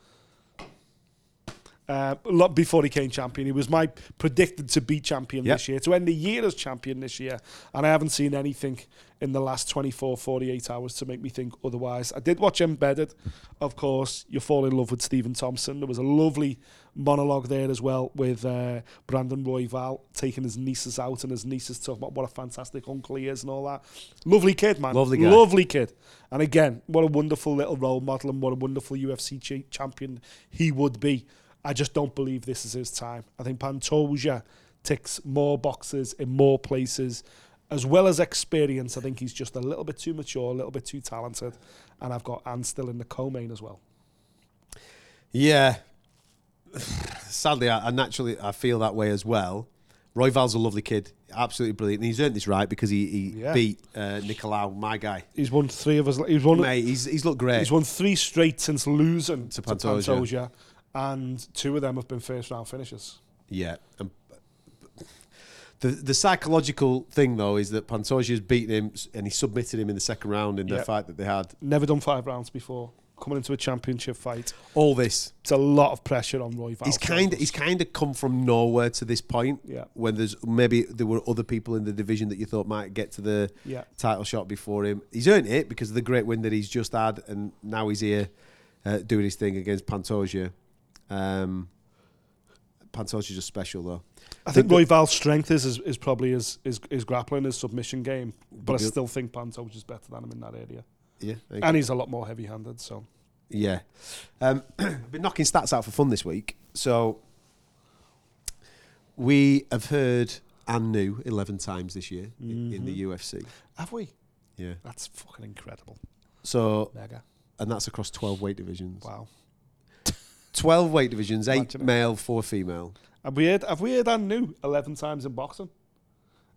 Uh, before he came champion, he was my predicted to be champion Yep. this year, to end the year as champion this year, and I haven't seen anything in the last 24, 48 hours to make me think otherwise. I did watch Embedded, of course. You fall in love with Stephen Thompson. There was a lovely monologue there as well with uh, Brandon Royval taking his nieces out, and his nieces talking about what a fantastic uncle he is and all that. Lovely kid, man. Lovely guy. Lovely kid. And again, what a wonderful little role model and what a wonderful UFC ch- champion he would be. I just don't believe this is his time. I think Pantoja ticks more boxes in more places, as well as experience. I think he's just a little bit too mature, a little bit too talented. And I've got Anne still in the co-main as well. Yeah. Sadly, I, I naturally I feel that way as well. Royval's a lovely kid, absolutely brilliant. And he's earned this right because he, he Yeah. beat uh, Nicolau, my guy. He's won three of us. He's won. Mate, he's he's looked great. He's won three straight since losing To to, Pantoja. And two of them have been first round finishes. Yeah. And the the psychological thing though is that Pantoja's beaten him and he submitted him in the second round in the Yeah. fight that they had. Never done five rounds before. Coming into a championship fight, All this. it's a lot of pressure on Royval. He's kind of he's kind of come from nowhere to this point. Yeah. When there's maybe there were other people in the division that you thought might get to the Yeah. title shot before him. He's earned it because of the great win that he's just had, and now he's here uh, doing his thing against Pantoja. Um, Pantoja's just special though. I think Roy Val's strength is, is is probably his, his his grappling, his submission game. But I still think Pantoja is better than him in that area, Yeah. and he's a lot more heavy-handed. So Yeah. Um, been knocking stats out for fun this week. So we have heard and knew 11 times this year i- in the UFC. have we? Yeah. That's fucking incredible. So, Mega. and that's across 12 weight divisions. Wow. 12 weight divisions, eight Imagine it. male, four female. Have we heard? Have we heard and new eleven times in boxing?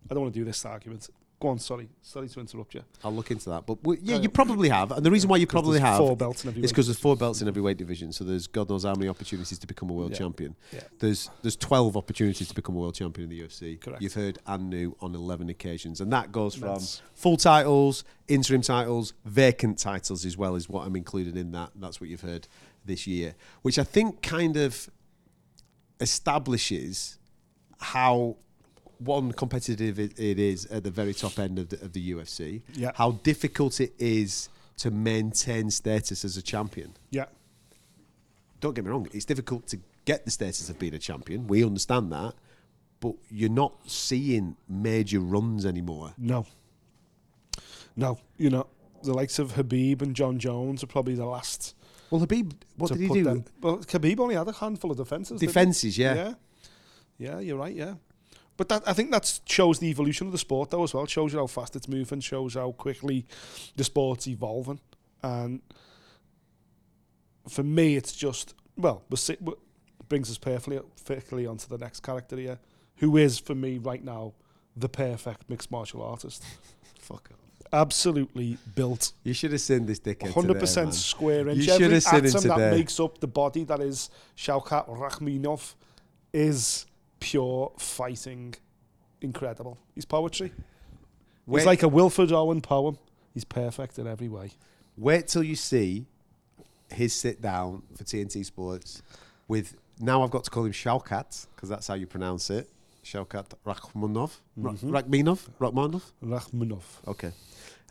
I don't want to do this argument. Go on. Sorry. Sorry to interrupt you. I'll look into that. But we, yeah, you probably have. And the reason why you 'Cause probably there's have four belts in every is weight because there's four belts in every weight division. So there's God knows how many opportunities to become a world Yeah. champion. Yeah. There's there's 12 opportunities to become a world champion in the UFC. Correct. You've heard and new on 11 occasions. And that goes from That's- full titles, interim titles, vacant titles as well is what I'm including in that. That's what you've heard this year, which I think kind of establishes how one competitive it, it is at the very top end of the, of the UFC. Yeah. How difficult it is to maintain status as a champion. Yeah. Don't get me wrong, it's difficult to get the status of being a champion. We understand that. But you're not seeing major runs anymore. No. No. You know, the likes of Khabib and Jon Jones are probably the last. Well, Khabib, what did he do? Them. Well, Khabib only had a handful of defenses. Defences, yeah. Yeah. Yeah, you're right. Yeah. But that I think that shows the evolution of the sport though as well. It shows you how fast it's moving. Shows how quickly the sport's evolving. And for me, it's just well, we brings us perfectly perfectly onto the next character here, who is for me right now the perfect mixed martial artist. Fuck off. Absolutely built You should have seen this dickhead. hundred today, percent man. square inch. You should Every have seen atom that makes up the body that is Shaukat Rakhminov is pure fighting. Incredible. He's poetry. Wait, He's like a Wilfred Owen poem. He's perfect in every way. wait till you see his sit down for TNT Sports with. Now I've got to call him Shaukat because that's how you pronounce it. Shaukat Rakhmonov. Ra- Mhm. Rakhminov. Rakhmonov. Rakhminov. Okay.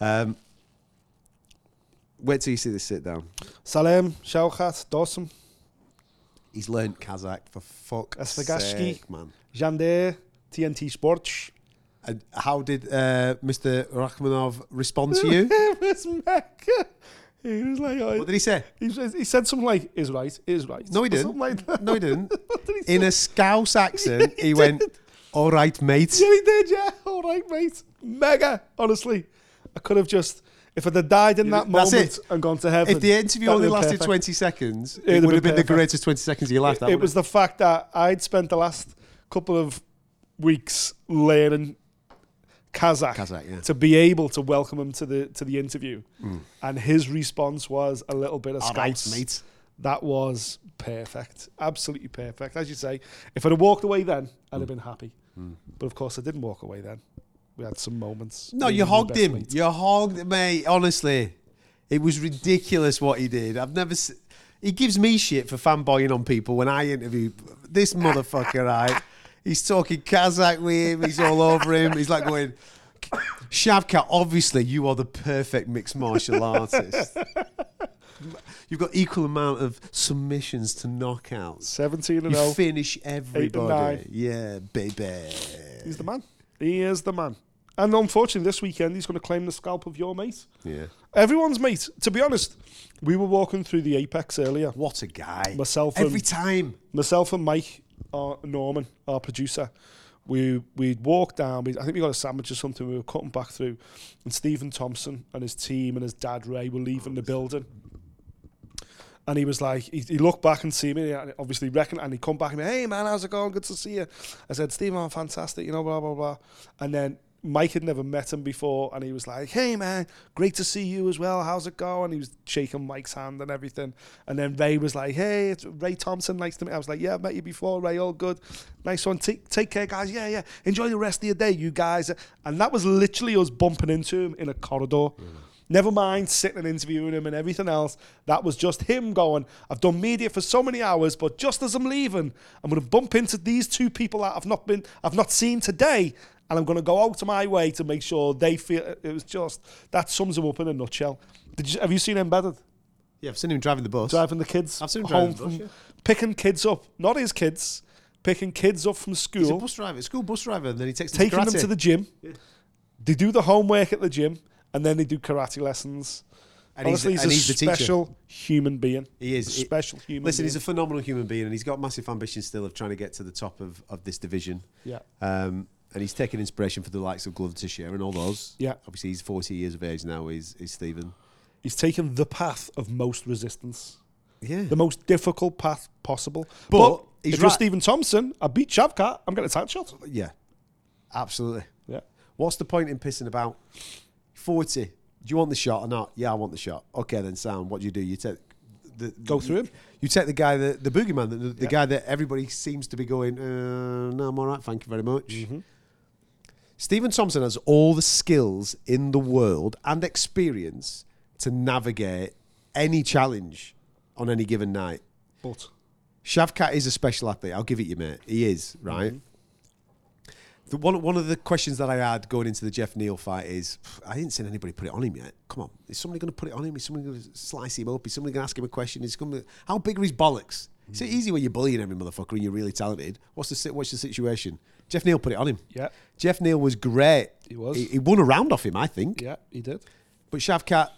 Um, wait till you see this sit down. Salem, Shaukat, Dawson, He's learnt Kazakh for Esfagashki. sake, man. Jandere, TNT Sports. And how did uh, Mr. Rachmanov respond to you? it was mega. He was like, oh, what did he say? he, said- he said something like, is right, is right. No, he didn't. Like. No, he didn't. He In a Scouse accent, he went, "All right, mate." Yeah, he did, yeah. All right, mate. Mega, honestly. I could have just, if I'd have died in that That's moment it. and gone to heaven. If the interview only lasted perfect. 20 seconds, it have would have been the greatest 20 seconds of your life. It, it was the fact that I'd spent the last couple of weeks learning Kazakh, Kazakh, yeah. to be able to welcome him to the to the interview, and his response was a little bit of All right, mate. That was perfect, absolutely perfect. As you say, if I'd have walked away then, I'd Mm. have been happy. But of course, I didn't walk away then. We had some moments. No, you hogged him. mate. You hogged, mate. Honestly, it was ridiculous what he did. I've never. Se- He gives me shit for fanboying on people when I interview this motherfucker, right? He's talking Kazakh with him. He's all over him. He's like going, Shavkat, obviously you are the perfect mixed martial artist. You've got equal amount of submissions to knockouts. 17 and You 0. finish everybody. Yeah, baby. He's the man. He is the man. And unfortunately, this weekend he's going to claim the scalp of your mate. Yeah. Everyone's mate. To be honest, we were walking through the Apex earlier. What a guy. Myself Every and- time. Myself and Mike, our Norman, our producer, we we'd walked down. We, I think we got a sandwich or something. We were cutting back through, and Stephen Thompson and his team and his dad Ray were leaving the building. And he was like, he, he looked back and see me, and obviously reckon, and he come back and me, hey man, how's it going? Good to see you. I said, Stephen, I'm fantastic, you know, blah blah blah. And then Mike had never met him before, and he was like, hey man, great to see you as well. How's it going? He was shaking Mike's hand and everything. And then Ray was like, hey, it's Ray Thompson, nice to meet. I was like, yeah, I've met you before, Ray, all good, nice one. Take take care, guys. Yeah, yeah. Enjoy the rest of your day, you guys. And that was literally us bumping into him in a corridor. Mm. Never mind sitting and interviewing him and everything else. That was just him going, I've done media for so many hours, but just as I'm leaving, I'm going to bump into these two people that I've not been, I've not seen today, and I'm going to go out of my way to make sure they feel. It was just that sums him up in a nutshell. Did you have you seen Embedded Yeah, I've seen him driving the bus. driving the kids I've seen him home driving the bus, yeah. picking kids up, not his kids, picking kids up from He's a school, bus driver, school bus driver, and then he takes them taking to them to the gym. They do the homework at the gym, and then they do karate lessons. And Honestly, he's, and a he's teacher. special human being. He is. A special human. Listen, being. he's a phenomenal human being, and he's got massive ambitions still of trying to get to the top of, of this division. yeah, Um, and he's taking inspiration for the likes of Glover Teixeira and all those. Yeah. Obviously, he's 40 years of age now, is, is Stephen. he's taken the path of most resistance, Yeah. the most difficult path possible. But But, he's if right. Stephen Thompson, I beat Shavkat. I'm getting a title shot. yeah. Absolutely. Yeah, What's the point in pissing about? 40. Do you want the shot or not? Yeah, I want the shot. Okay, then sound. What do you do? You take the Go through him. You take the guy, the, the boogeyman, the, the Yeah. guy that everybody seems to be going, uh, no, I'm all right, thank you very much. Mm-hmm. Stephen Thompson has all the skills in the world and experience to navigate any challenge on any given night. but Shavkat is a special athlete. I'll give it you, mate. He is, right? Mm-hmm. The one, one of the questions that I had going into the Geoff Neal fight is I didn't see anybody put it on him yet. Come on. Is somebody going to put it on him? Is somebody going to slice him up? Is somebody going to ask him a question? Is going to, how big are his bollocks? It's Mm-hmm. easy when you're bullying every motherfucker and you're really talented. What's the, what's the situation? Geoff Neal put it on him. yeah, Geoff Neal was great. He was. He, he won a round off him, I think. yeah, he did. But Shavkat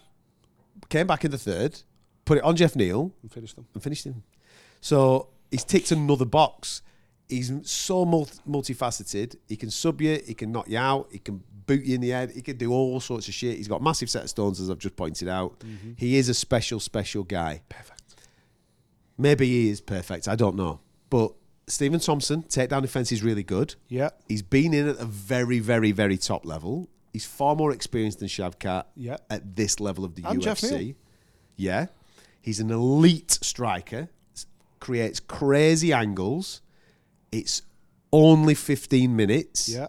came back in the third, put it on Geoff Neal, And finished them. and finished him. So he's ticked another box. He's so multi- multifaceted. He can sub you, he can knock you out, he can boot you in the head, he can do all sorts of shit. He's got a massive set of stones, as I've just pointed out. Mm-hmm. He is a special, special guy. Perfect. Maybe he is perfect. I don't know. But Stephen Thompson, takedown defense is really good. Yeah, He's been in at a very, very, very top level. He's far more experienced than Shavkat Yeah. at this level of the And UFC. Yeah. He's an elite striker, creates crazy angles. It's only 15 minutes. yeah.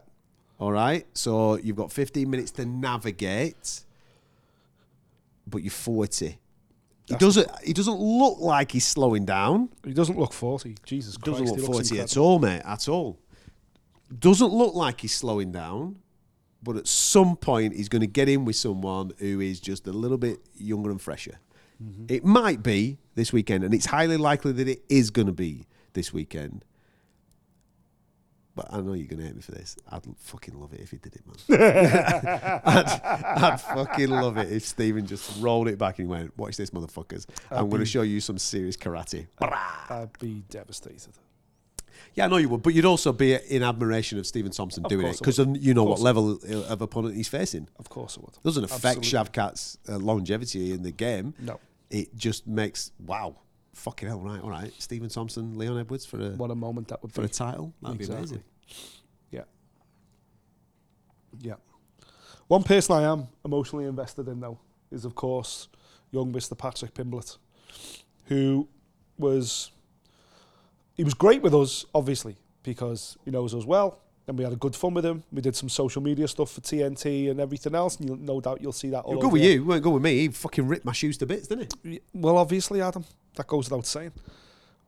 All right. So you've got 15 minutes to navigate, but you're 40. He doesn't. He doesn't look like he's slowing down. He doesn't look forty. Jesus Christ, Doesn't look 40 at all, mate. At all. Doesn't look like he's slowing down, but at some point he's going to get in with someone who is just a little bit younger and fresher. Mm-hmm. It might be this weekend, and it's highly likely that it is going to be this weekend. But I know you're to hate me for this. I'd fucking love it if he did it, man. I'd, I'd fucking love it if Stephen just rolled it back and went, "Watch this, motherfuckers! I'm going to show you some serious karate." I'd be devastated. Yeah, I know you would, but you'd also be in admiration of Stephen Thompson Of doing it because you know what level of opponent he's facing. Of course it would. Doesn't affect Absolutely. Shavkat's uh, longevity in the game. No. It just makes wow, fucking hell, right? All right, Stephen Thompson, Leon Edwards for a What a moment that would be for be. a title. That'd Exactly. be amazing. Yeah. Yeah. One person I am emotionally invested in, though, is, of course, young Mr. Patrick Pimblett, who was. He was great with us, obviously, because he knows us well, and we had a good fun with him. We did some social media stuff for TNT and everything else, and you'll, no doubt you'll see that all You're good over with here. you. You weren't good with me. He fucking ripped my shoes to bits, didn't he? Well, obviously, Adam. That goes without saying.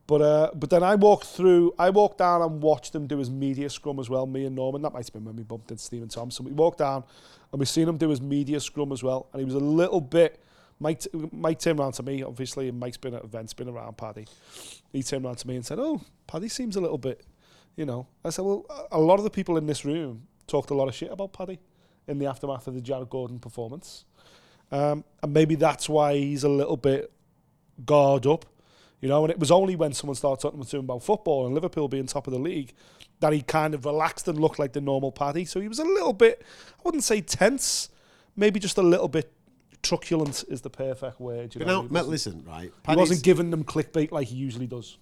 But uh, but then I walked through, I walked down and watched him do his media scrum as well. Me and Norman, that might have been when we bumped into Stephen Thompson. We walked down and we seen him do his media scrum as well, and he was a little bit. Mike, Mike turned around to me, obviously, and Mike's been at events, been around Paddy. He turned around to me and said, "Oh, Paddy seems a little bit, you know." I said, "Well, a lot of the people in this room talked a lot of shit about Paddy in the aftermath of the Jared Gordon performance, um, and maybe that's why he's a little bit guard up." You know, and it was only when someone started talking to him about football and Liverpool being top of the league that he kind of relaxed and looked like the normal Paddy. So he was a little bit, I wouldn't say tense, maybe just a little bit truculent is the perfect word. You Been know, listen, right? he wasn't giving them clickbait like he usually does.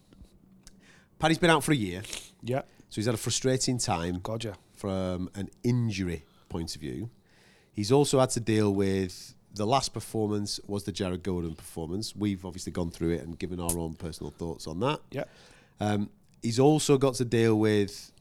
Paddy's been out for a year, Yeah, so he's had a frustrating time God, yeah. from an injury point of view. He's also had to deal with the last performance was the Jared Gordon performance. We've obviously gone through it and given our own personal thoughts on that. Yeah, Um, he's also got to deal with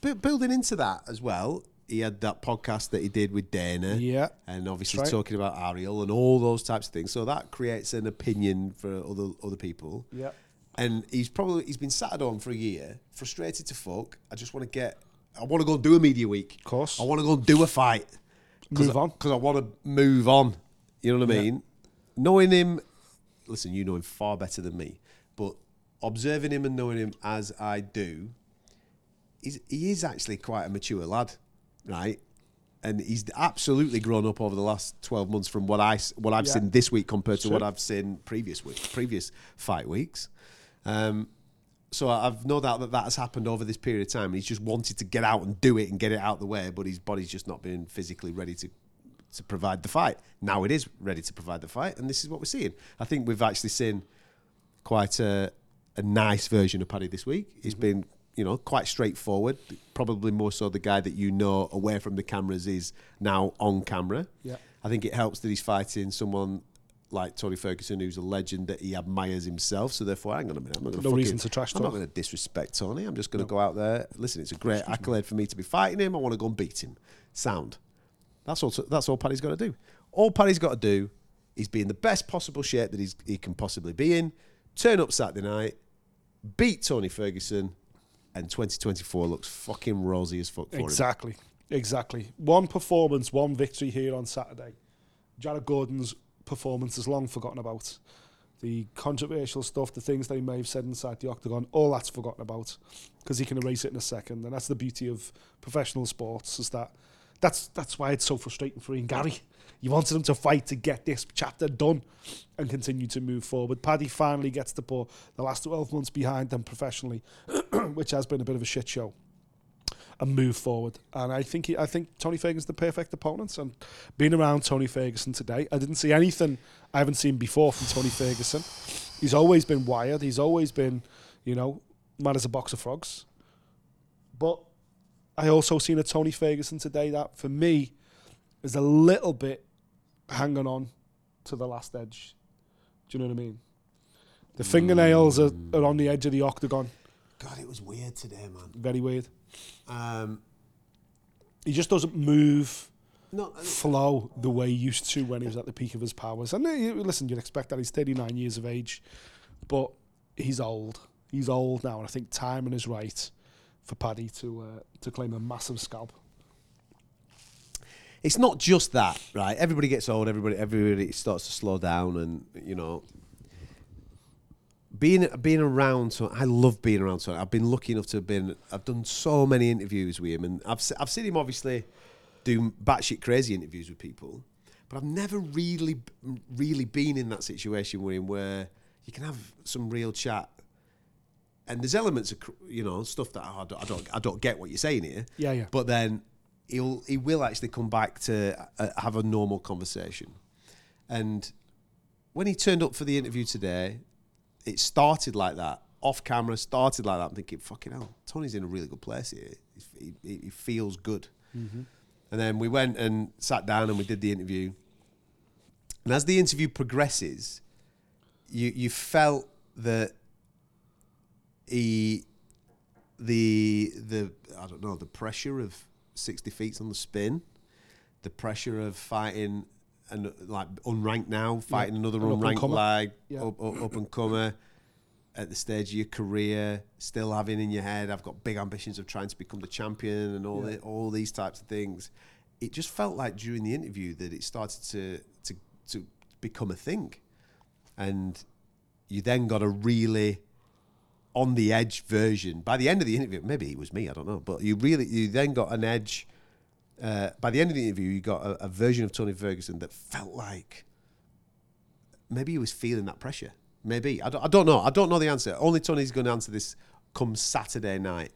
bu- building into that as well. He had that podcast that he did with Dana, Yeah. and obviously right. talking about Ariel and all those types of things. So that creates an opinion for other other people. yeah. And he's probably he's been sat at home for a year, frustrated to fuck. I just want to get, I want to go and do a media week. Of course. I want to go and do a fight. Move on. because I want to move on. You know what I Yeah. mean? Knowing him, listen, you know him far better than me, but observing him and knowing him as I do, he's, he is actually quite a mature lad, right? And he's absolutely grown up over the last twelve months from what I what I've Yeah. seen this week compared to Sure. what I've seen previous week, previous fight weeks. Um, so I've no doubt that that has happened over this period of time. He's just wanted to get out and do it and get it out of the way, but his body's just not been physically ready to to provide the fight. Now it is ready to provide the fight, and this is what we're seeing. I think we've actually seen quite a a nice version of Paddy this week. He's Mm-hmm. been you know quite straightforward. Probably more so the guy that you know away from the cameras is now on camera. Yeah. I think it helps that he's fighting someone. Like Tony Ferguson, who's a legend that he admires himself, so therefore, hang on a minute, I'm not going No reason to trash I'm not going to disrespect Tony. I'm just going to go out there. Listen, it's a great accolade for me to be fighting him. I want to go and beat him. Sound. That's all. That's all Paddy's got to do. All Paddy's got to do is be in the best possible shape that he's, he can possibly be in. Turn up Saturday night, beat Tony Ferguson, and 2024 looks fucking rosy as fuck for him. Exactly. Exactly. One performance, one victory here on Saturday. Jared Gordon's performance is long forgotten about. The controversial stuff, the things they may have said inside the octagon, all that's forgotten about because he can erase it in a second. And that's the beauty of professional sports is that that's that's why it's so frustrating for Ian Garry. You wanted him to fight to get this chapter done and continue to move forward. Paddy finally gets to put the last 12 months behind them professionally, which has been a bit of a shit show and move forward. And I think he, I think Tony Ferguson's the perfect opponent. And being around Tony Ferguson today, I didn't see anything I haven't seen before from Tony Ferguson. He's always been wired. He's always been, you know, mad as a box of frogs. But I also seen a Tony Ferguson today that, for me, is a little bit hanging on to the last edge. Do you know what I mean? The fingernails are, are on the edge of the octagon. God, it was weird today, man. Very weird. Um, He just doesn't move no, flow the way he used to when he was at the peak of his powers. And uh, listen, you'd expect that he's 39 years of age, but he's old. He's old now, and I think timing is right for Paddy to uh, to claim a massive scalp. it's not just that, right? Everybody gets old. Everybody, everybody starts to slow down, and you know, being being around. So I love being around. So I've been lucky enough to have been. I've done so many interviews with him, and I've I've seen him obviously do batshit crazy interviews with people, but I've never really really been in that situation with him where you can have some real chat. And there's elements of you know stuff that oh, I, don't, I don't I don't get what you're saying here. Yeah, yeah. But then he'll he will actually come back to uh, have a normal conversation. And when he turned up for the interview today, it started like that. Off camera, started like that. I'm thinking, fucking hell, Tony's in a really good place here. He, he, he feels good. Mm-hmm. And then we went and sat down and we did the interview. And as the interview progresses, you you felt that he the the I don't know the pressure of sixty feet on the spin, the pressure of fighting and like unranked now, fighting another An unranked lag, Yeah. up, up, up and comer. At the stage of your career, still having in your head, I've got big ambitions of trying to become the champion and all Yeah. the, all these types of things. It just felt like during the interview that it started to to to become a thing, and you then got a really on the edge version. By the end of the interview, maybe it was me, I don't know, but you really you then got an edge. Uh, by the end of the interview, you got a, a version of Tony Ferguson that felt like maybe he was feeling that pressure. Maybe I don't, I don't know. I don't know the answer. Only Tony's going to answer this come Saturday night.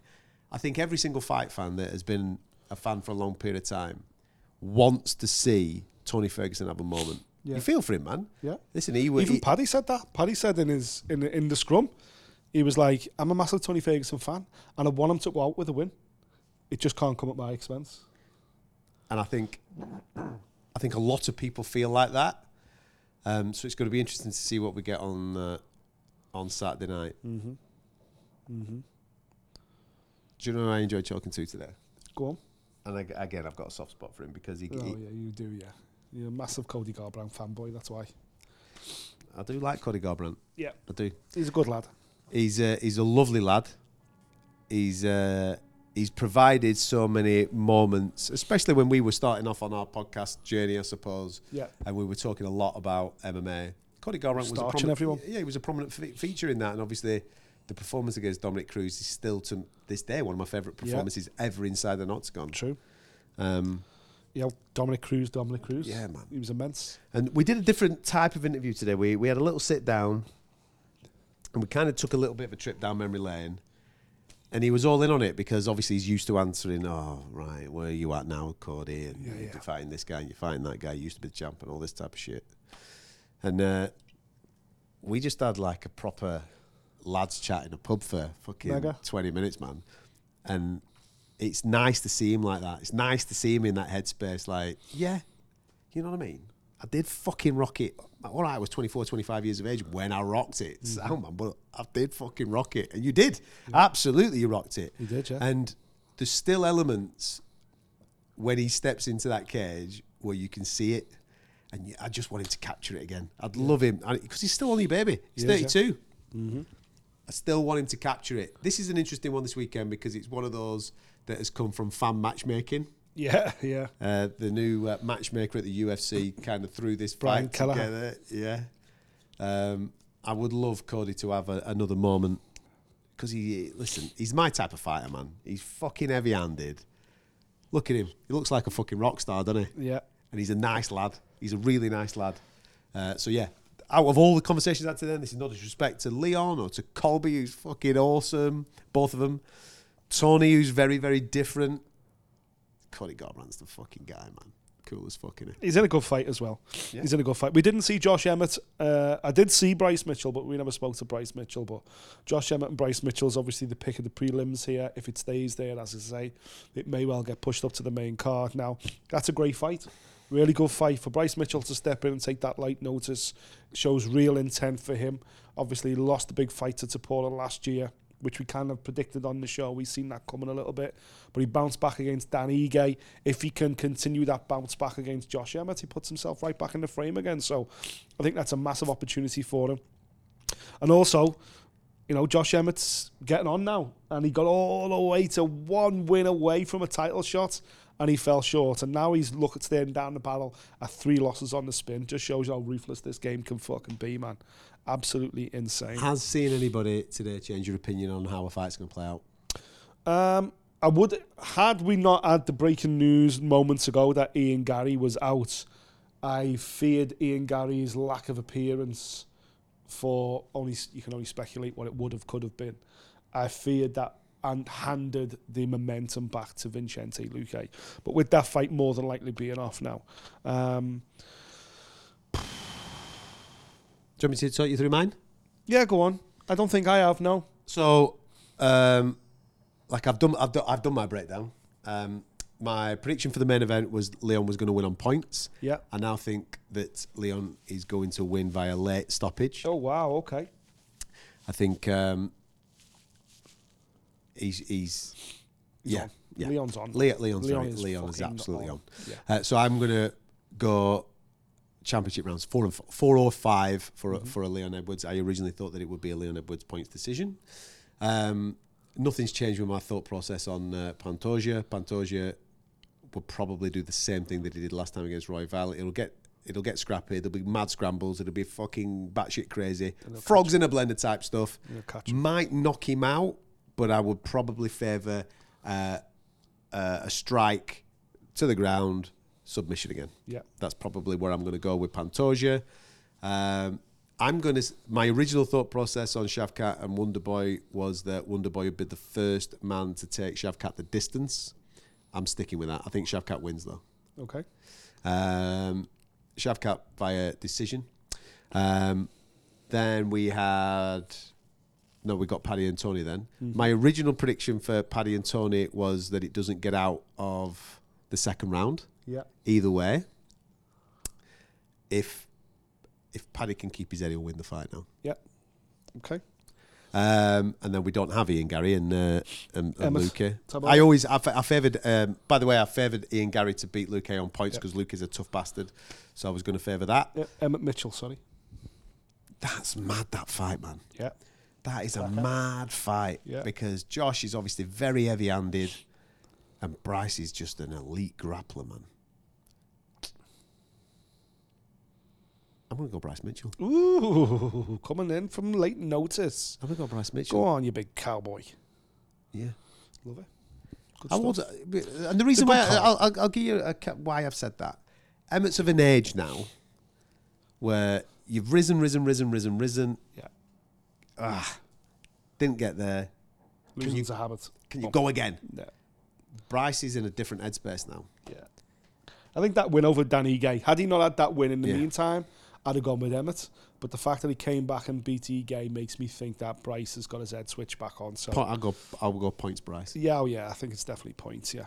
I think every single fight fan that has been a fan for a long period of time wants to see Tony Ferguson have a moment. Yeah. You feel for him, man. Yeah. Listen, he was. Even Paddy said that. Paddy said in his in in the scrum, he was like, "I'm a massive Tony Ferguson fan, and I want him to go out with a win. It just can't come at my expense." And I think I think a lot of people feel like that. Um, so it's going to be interesting to see what we get on uh, on Saturday night. Mm-hmm. Mm-hmm. Do you know who I enjoyed talking to today? Go on. And ag- again, I've got a soft spot for him because he, Oh he- yeah, you do. Yeah, you're a massive Cody Garbrandt fanboy. That's why. I do like Cody Garbrandt. Yeah, I do. he's a good lad. He's a, he's a lovely lad. He's uh, he's provided so many moments, especially when we were starting off on our podcast journey, I suppose. Yeah. and we were talking a lot about MMA. Cody Garbrandt was a prominent, everyone. Yeah, he was a prominent fe- feature in that, and obviously the performance against Dominick Cruz is still to this day one of my favourite Yeah. performances ever inside an octagon. True. Um, Yeah, Dominick Cruz, Dominick Cruz. Yeah, man. He was immense. and we did a different type of interview today. We we had a little sit down, and we kind of took a little bit of a trip down memory lane. And he was all in on it because obviously he's used to answering, oh, right, where are you at now, Cody? And Yeah, you're fighting this guy and you're fighting that guy, you used to be the champ and all this type of shit. And uh, we just had like a proper lads chat in a pub for fucking Mega. 20 minutes, man. And it's nice to see him like that. It's nice to see him in that headspace, like, yeah, you know what I mean? I did fucking rock it. All right, I was 24, 25 years of age when I rocked it. Mm-hmm. But I did fucking rock it. And you did. Absolutely, you rocked it. You did, yeah. And there's still elements when he steps into that cage where you can see it. And I just want him to capture it again. I'd love him because he's still only a baby. He's yeah. 32. I still want him to capture it. This is an interesting one this weekend because it's one of those that has come from fan matchmaking. Yeah, yeah. Uh, the new uh, matchmaker at the UFC kind of threw this Brian fight Kelleher. together. Yeah. Um, I would love Cody to have a, another moment because he, listen, he's my type of fighter, man. He's fucking heavy handed. Look at him. He looks like a fucking rock star, doesn't he? Yeah. And he's a nice lad. He's a really nice lad. Uh, so, yeah, out of all the conversations I had today, this is no disrespect to Leon or to Colby, who's fucking awesome, both of them. Tony, who's very, very different. Cody Garbrandt's the fucking guy, man. Cool as fucking it. He's in a good fight as well. Yeah. He's in a good fight. We didn't see Josh Emmett. Uh, I did see Bryce Mitchell, but we never spoke to Bryce Mitchell. But Josh Emmett and Bryce Mitchell is obviously the pick of the prelims here. If it stays there, as I say, it may well get pushed up to the main card. Now, that's a great fight. Really good fight for Bryce Mitchell to step in and take that light notice. Shows real intent for him. Obviously, he lost the big fight to Topuria last year, which we kind of predicted on the show. We've seen that coming a little bit. But he bounced back against Dan Ige. If he can continue that bounce back against Josh Emmett, he puts himself right back in the frame again. So I think that's a massive opportunity for him. And also, you know, Josh Emmett's getting on now. And he got all the way to one win away from a title shot. And he fell short. And now he's looking staring down the barrel at three losses on the spin. Just shows how ruthless this game can fucking be, man. Absolutely insane. Has seen anybody today change your opinion on how a fight's going to play out? Um, I would had we not had the breaking news moments ago that Ian Garry was out. I feared Ian Garry's lack of appearance for only you can only speculate what it would have could have been. I feared that and handed the momentum back to Vincente Luque. But with that fight more than likely being off now, um, Do you want me to talk you through mine? yeah, go on. I don't think I have no. So, um, like I've done, I've done, I've done my breakdown. Um, my prediction for the main event was Leon was going to win on points. Yeah. I now think that Leon is going to win via late stoppage. Oh wow, okay. I think um, he's he's yeah on. yeah Leon's on. Le- Leon's Leon very, is Leon is absolutely on. on. Yeah. Uh, so I'm gonna go championship rounds, four and f- four or five for a, for a Leon Edwards. I originally thought that it would be a Leon Edwards points decision. Um, nothing's changed with my thought process on uh, Pantoja. Pantoja will probably do the same thing that he did last time against Royval. It'll get it'll get scrappy. There'll be mad scrambles. It'll be fucking batshit crazy. Frogs in a blender type stuff. They'll catch him. Might knock him out, but I would probably favour uh, uh, a strike to the ground, submission again. Yeah. That's probably where I'm going to go with Pantoja. Um, I'm going to. My original thought process on Shavkat and Wonderboy was that Wonderboy would be the first man to take Shavkat the distance. I'm sticking with that. I think Shavkat wins though. Okay. Um, Shavkat via decision. Um, then we had. No, we got Paddy and Tony then. My original prediction for Paddy and Tony was that it doesn't get out of the second round. Yeah. Either way, if if Paddy can keep his head, he'll win the fight now. Yeah. Okay. Um, and then we don't have Ian Garry and uh, and, and Luque. I always I, I favoured. Um, by the way, I favoured Ian Garry to beat Luque on points Yep. because Luque is a tough bastard. So I was going to favour that. Yeah. Emmett Mitchell. Sorry. That's mad. That fight, man. Yeah. That is a mad fight Yeah. because Josh is obviously very heavy-handed, and Bryce is just an elite grappler, man. I'm going to go Bryce Mitchell. Ooh, coming in from late notice. I'm going to go Bryce Mitchell. Go on, you big cowboy. Yeah. Love it. Good I stuff. would, and the reason why. I'll, I'll, I'll give you a, why I've said that. Emmett's of an age now where you've risen, risen, risen, risen, risen. Yeah. Ah, didn't get there. Losing's a habit. Can you go again? Yeah. Bryce is in a different headspace now. Yeah. I think that win over Dan Ige, had he not had that win in the Yeah. meantime, I'd have gone with Emmett. But the fact that he came back and beat E Gay makes me think that Bryce has got his head switched back on. So I'll go. I'll go points, Bryce. yeah, oh yeah, I think it's definitely points. Yeah,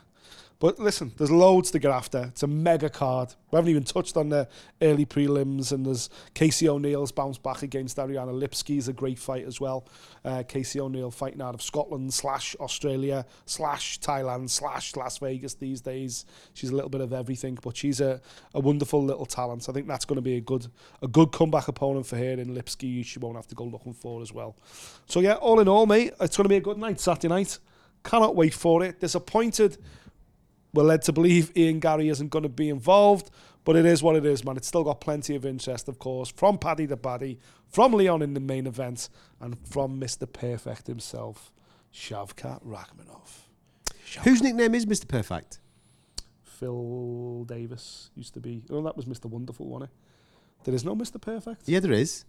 but listen, there's loads to get after. It's a mega card. We haven't even touched on the early prelims, and there's Casey O'Neill's bounce back against Ariane Lipski is a great fight as well. Uh, Casey O'Neill fighting out of Scotland slash Australia slash Thailand slash Las Vegas these days. She's a little bit of everything, but she's a, a wonderful little talent. I think that's going to be a good a good comeback opponent for her in Lipski. She won't have to go looking for as well. So yeah, all in all, mate, it's going to be a good night Saturday night. Cannot wait for it. Disappointed we're led to believe Ian Garry isn't going to be involved, but it is what it is, man. It's still got plenty of interest, of course, from Paddy the Paddy, from Leon in the main event, and from Mr. Perfect himself, Shavkat Rakhmonov. Whose nickname is Mr. Perfect? Phil Davis used to be. Oh, that was Mr. Wonderful, wasn't it? There is no Mr. Perfect? Yeah, there is.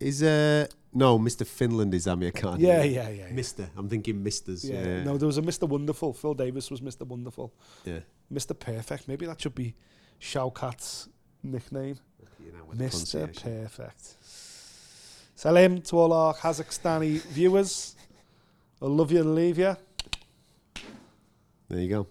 Is uh no Mr. Finland is Amir Khan. Yeah, yeah, yeah. yeah. Mister. I'm thinking Misters. Yeah. Yeah. No, there was a Mr. Wonderful. Phil Davis was Mr. Wonderful. Yeah. Mr. Perfect. Maybe that should be Shavkat's nickname. You know, Mr. Perfect. Salam to all our Kazakhstani viewers. I love you and leave you. There you go.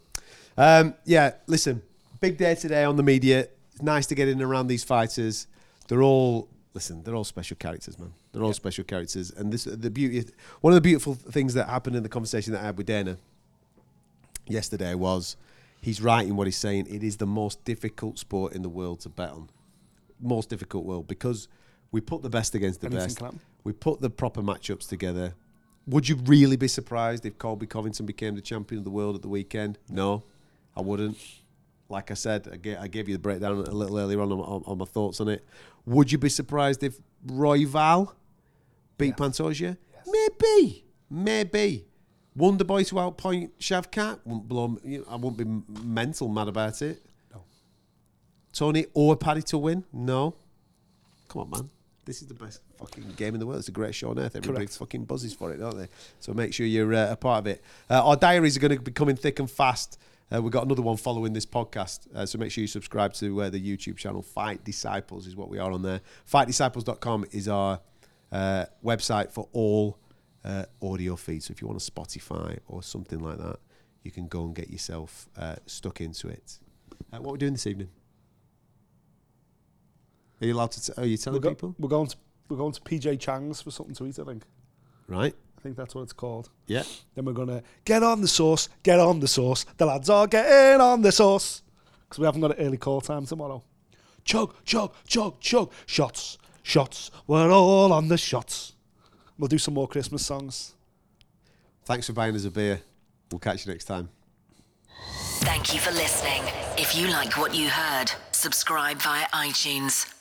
Um, yeah, listen, big day today on the media. It's nice to get in around these fighters. They're all listen. They're all special characters, man. They're all special characters, and this the beauty. One of the beautiful things that happened in the conversation that I had with Dana yesterday was he's right in what he's saying. It is the most difficult sport in the world to bet on. Most difficult world because we put the best against the Anything best. happen. We put the proper matchups together. Would you really be surprised if Colby Covington became the champion of the world at the weekend? No, I wouldn't. Like I said, I gave, I gave you the breakdown a little earlier on, on on my thoughts on it. Would you be surprised if Royval beat Pantoja? Maybe, maybe. Wonder Boy to outpoint Shavkat wouldn't blow. You know, I wouldn't be mental mad about it. No. Tony or Paddy to win? No. Come on, man. This is the best fucking game in the world. It's a great show on earth. Everybody Correct. fucking buzzes for it, don't they? So make sure you're uh, a part of it. Uh, our diaries are going to be coming thick and fast. Uh, we've got another one following this podcast. Uh, so make sure you subscribe to uh, the YouTube channel. Fight Disciples is what we are on there. FightDisciples.com is our uh, website for all uh, audio feeds. So if you want a Spotify or something like that, you can go and get yourself uh, stuck into it. Uh, what are we doing this evening? Are you allowed to? T- are you telling We're, go- people? we're going to we're going to PJ Chang's for something to eat. I think. Right. I think that's what it's called. Yeah. Then we're gonna get on the sauce. Get on the sauce. The lads are getting on the sauce because we haven't got an early call time tomorrow. chug, chug, chug, chug. Shots, shots. We're all on the shots. We'll do some more Christmas songs. Thanks for buying us a beer. We'll catch you next time. Thank you for listening. If you like what you heard, subscribe via iTunes.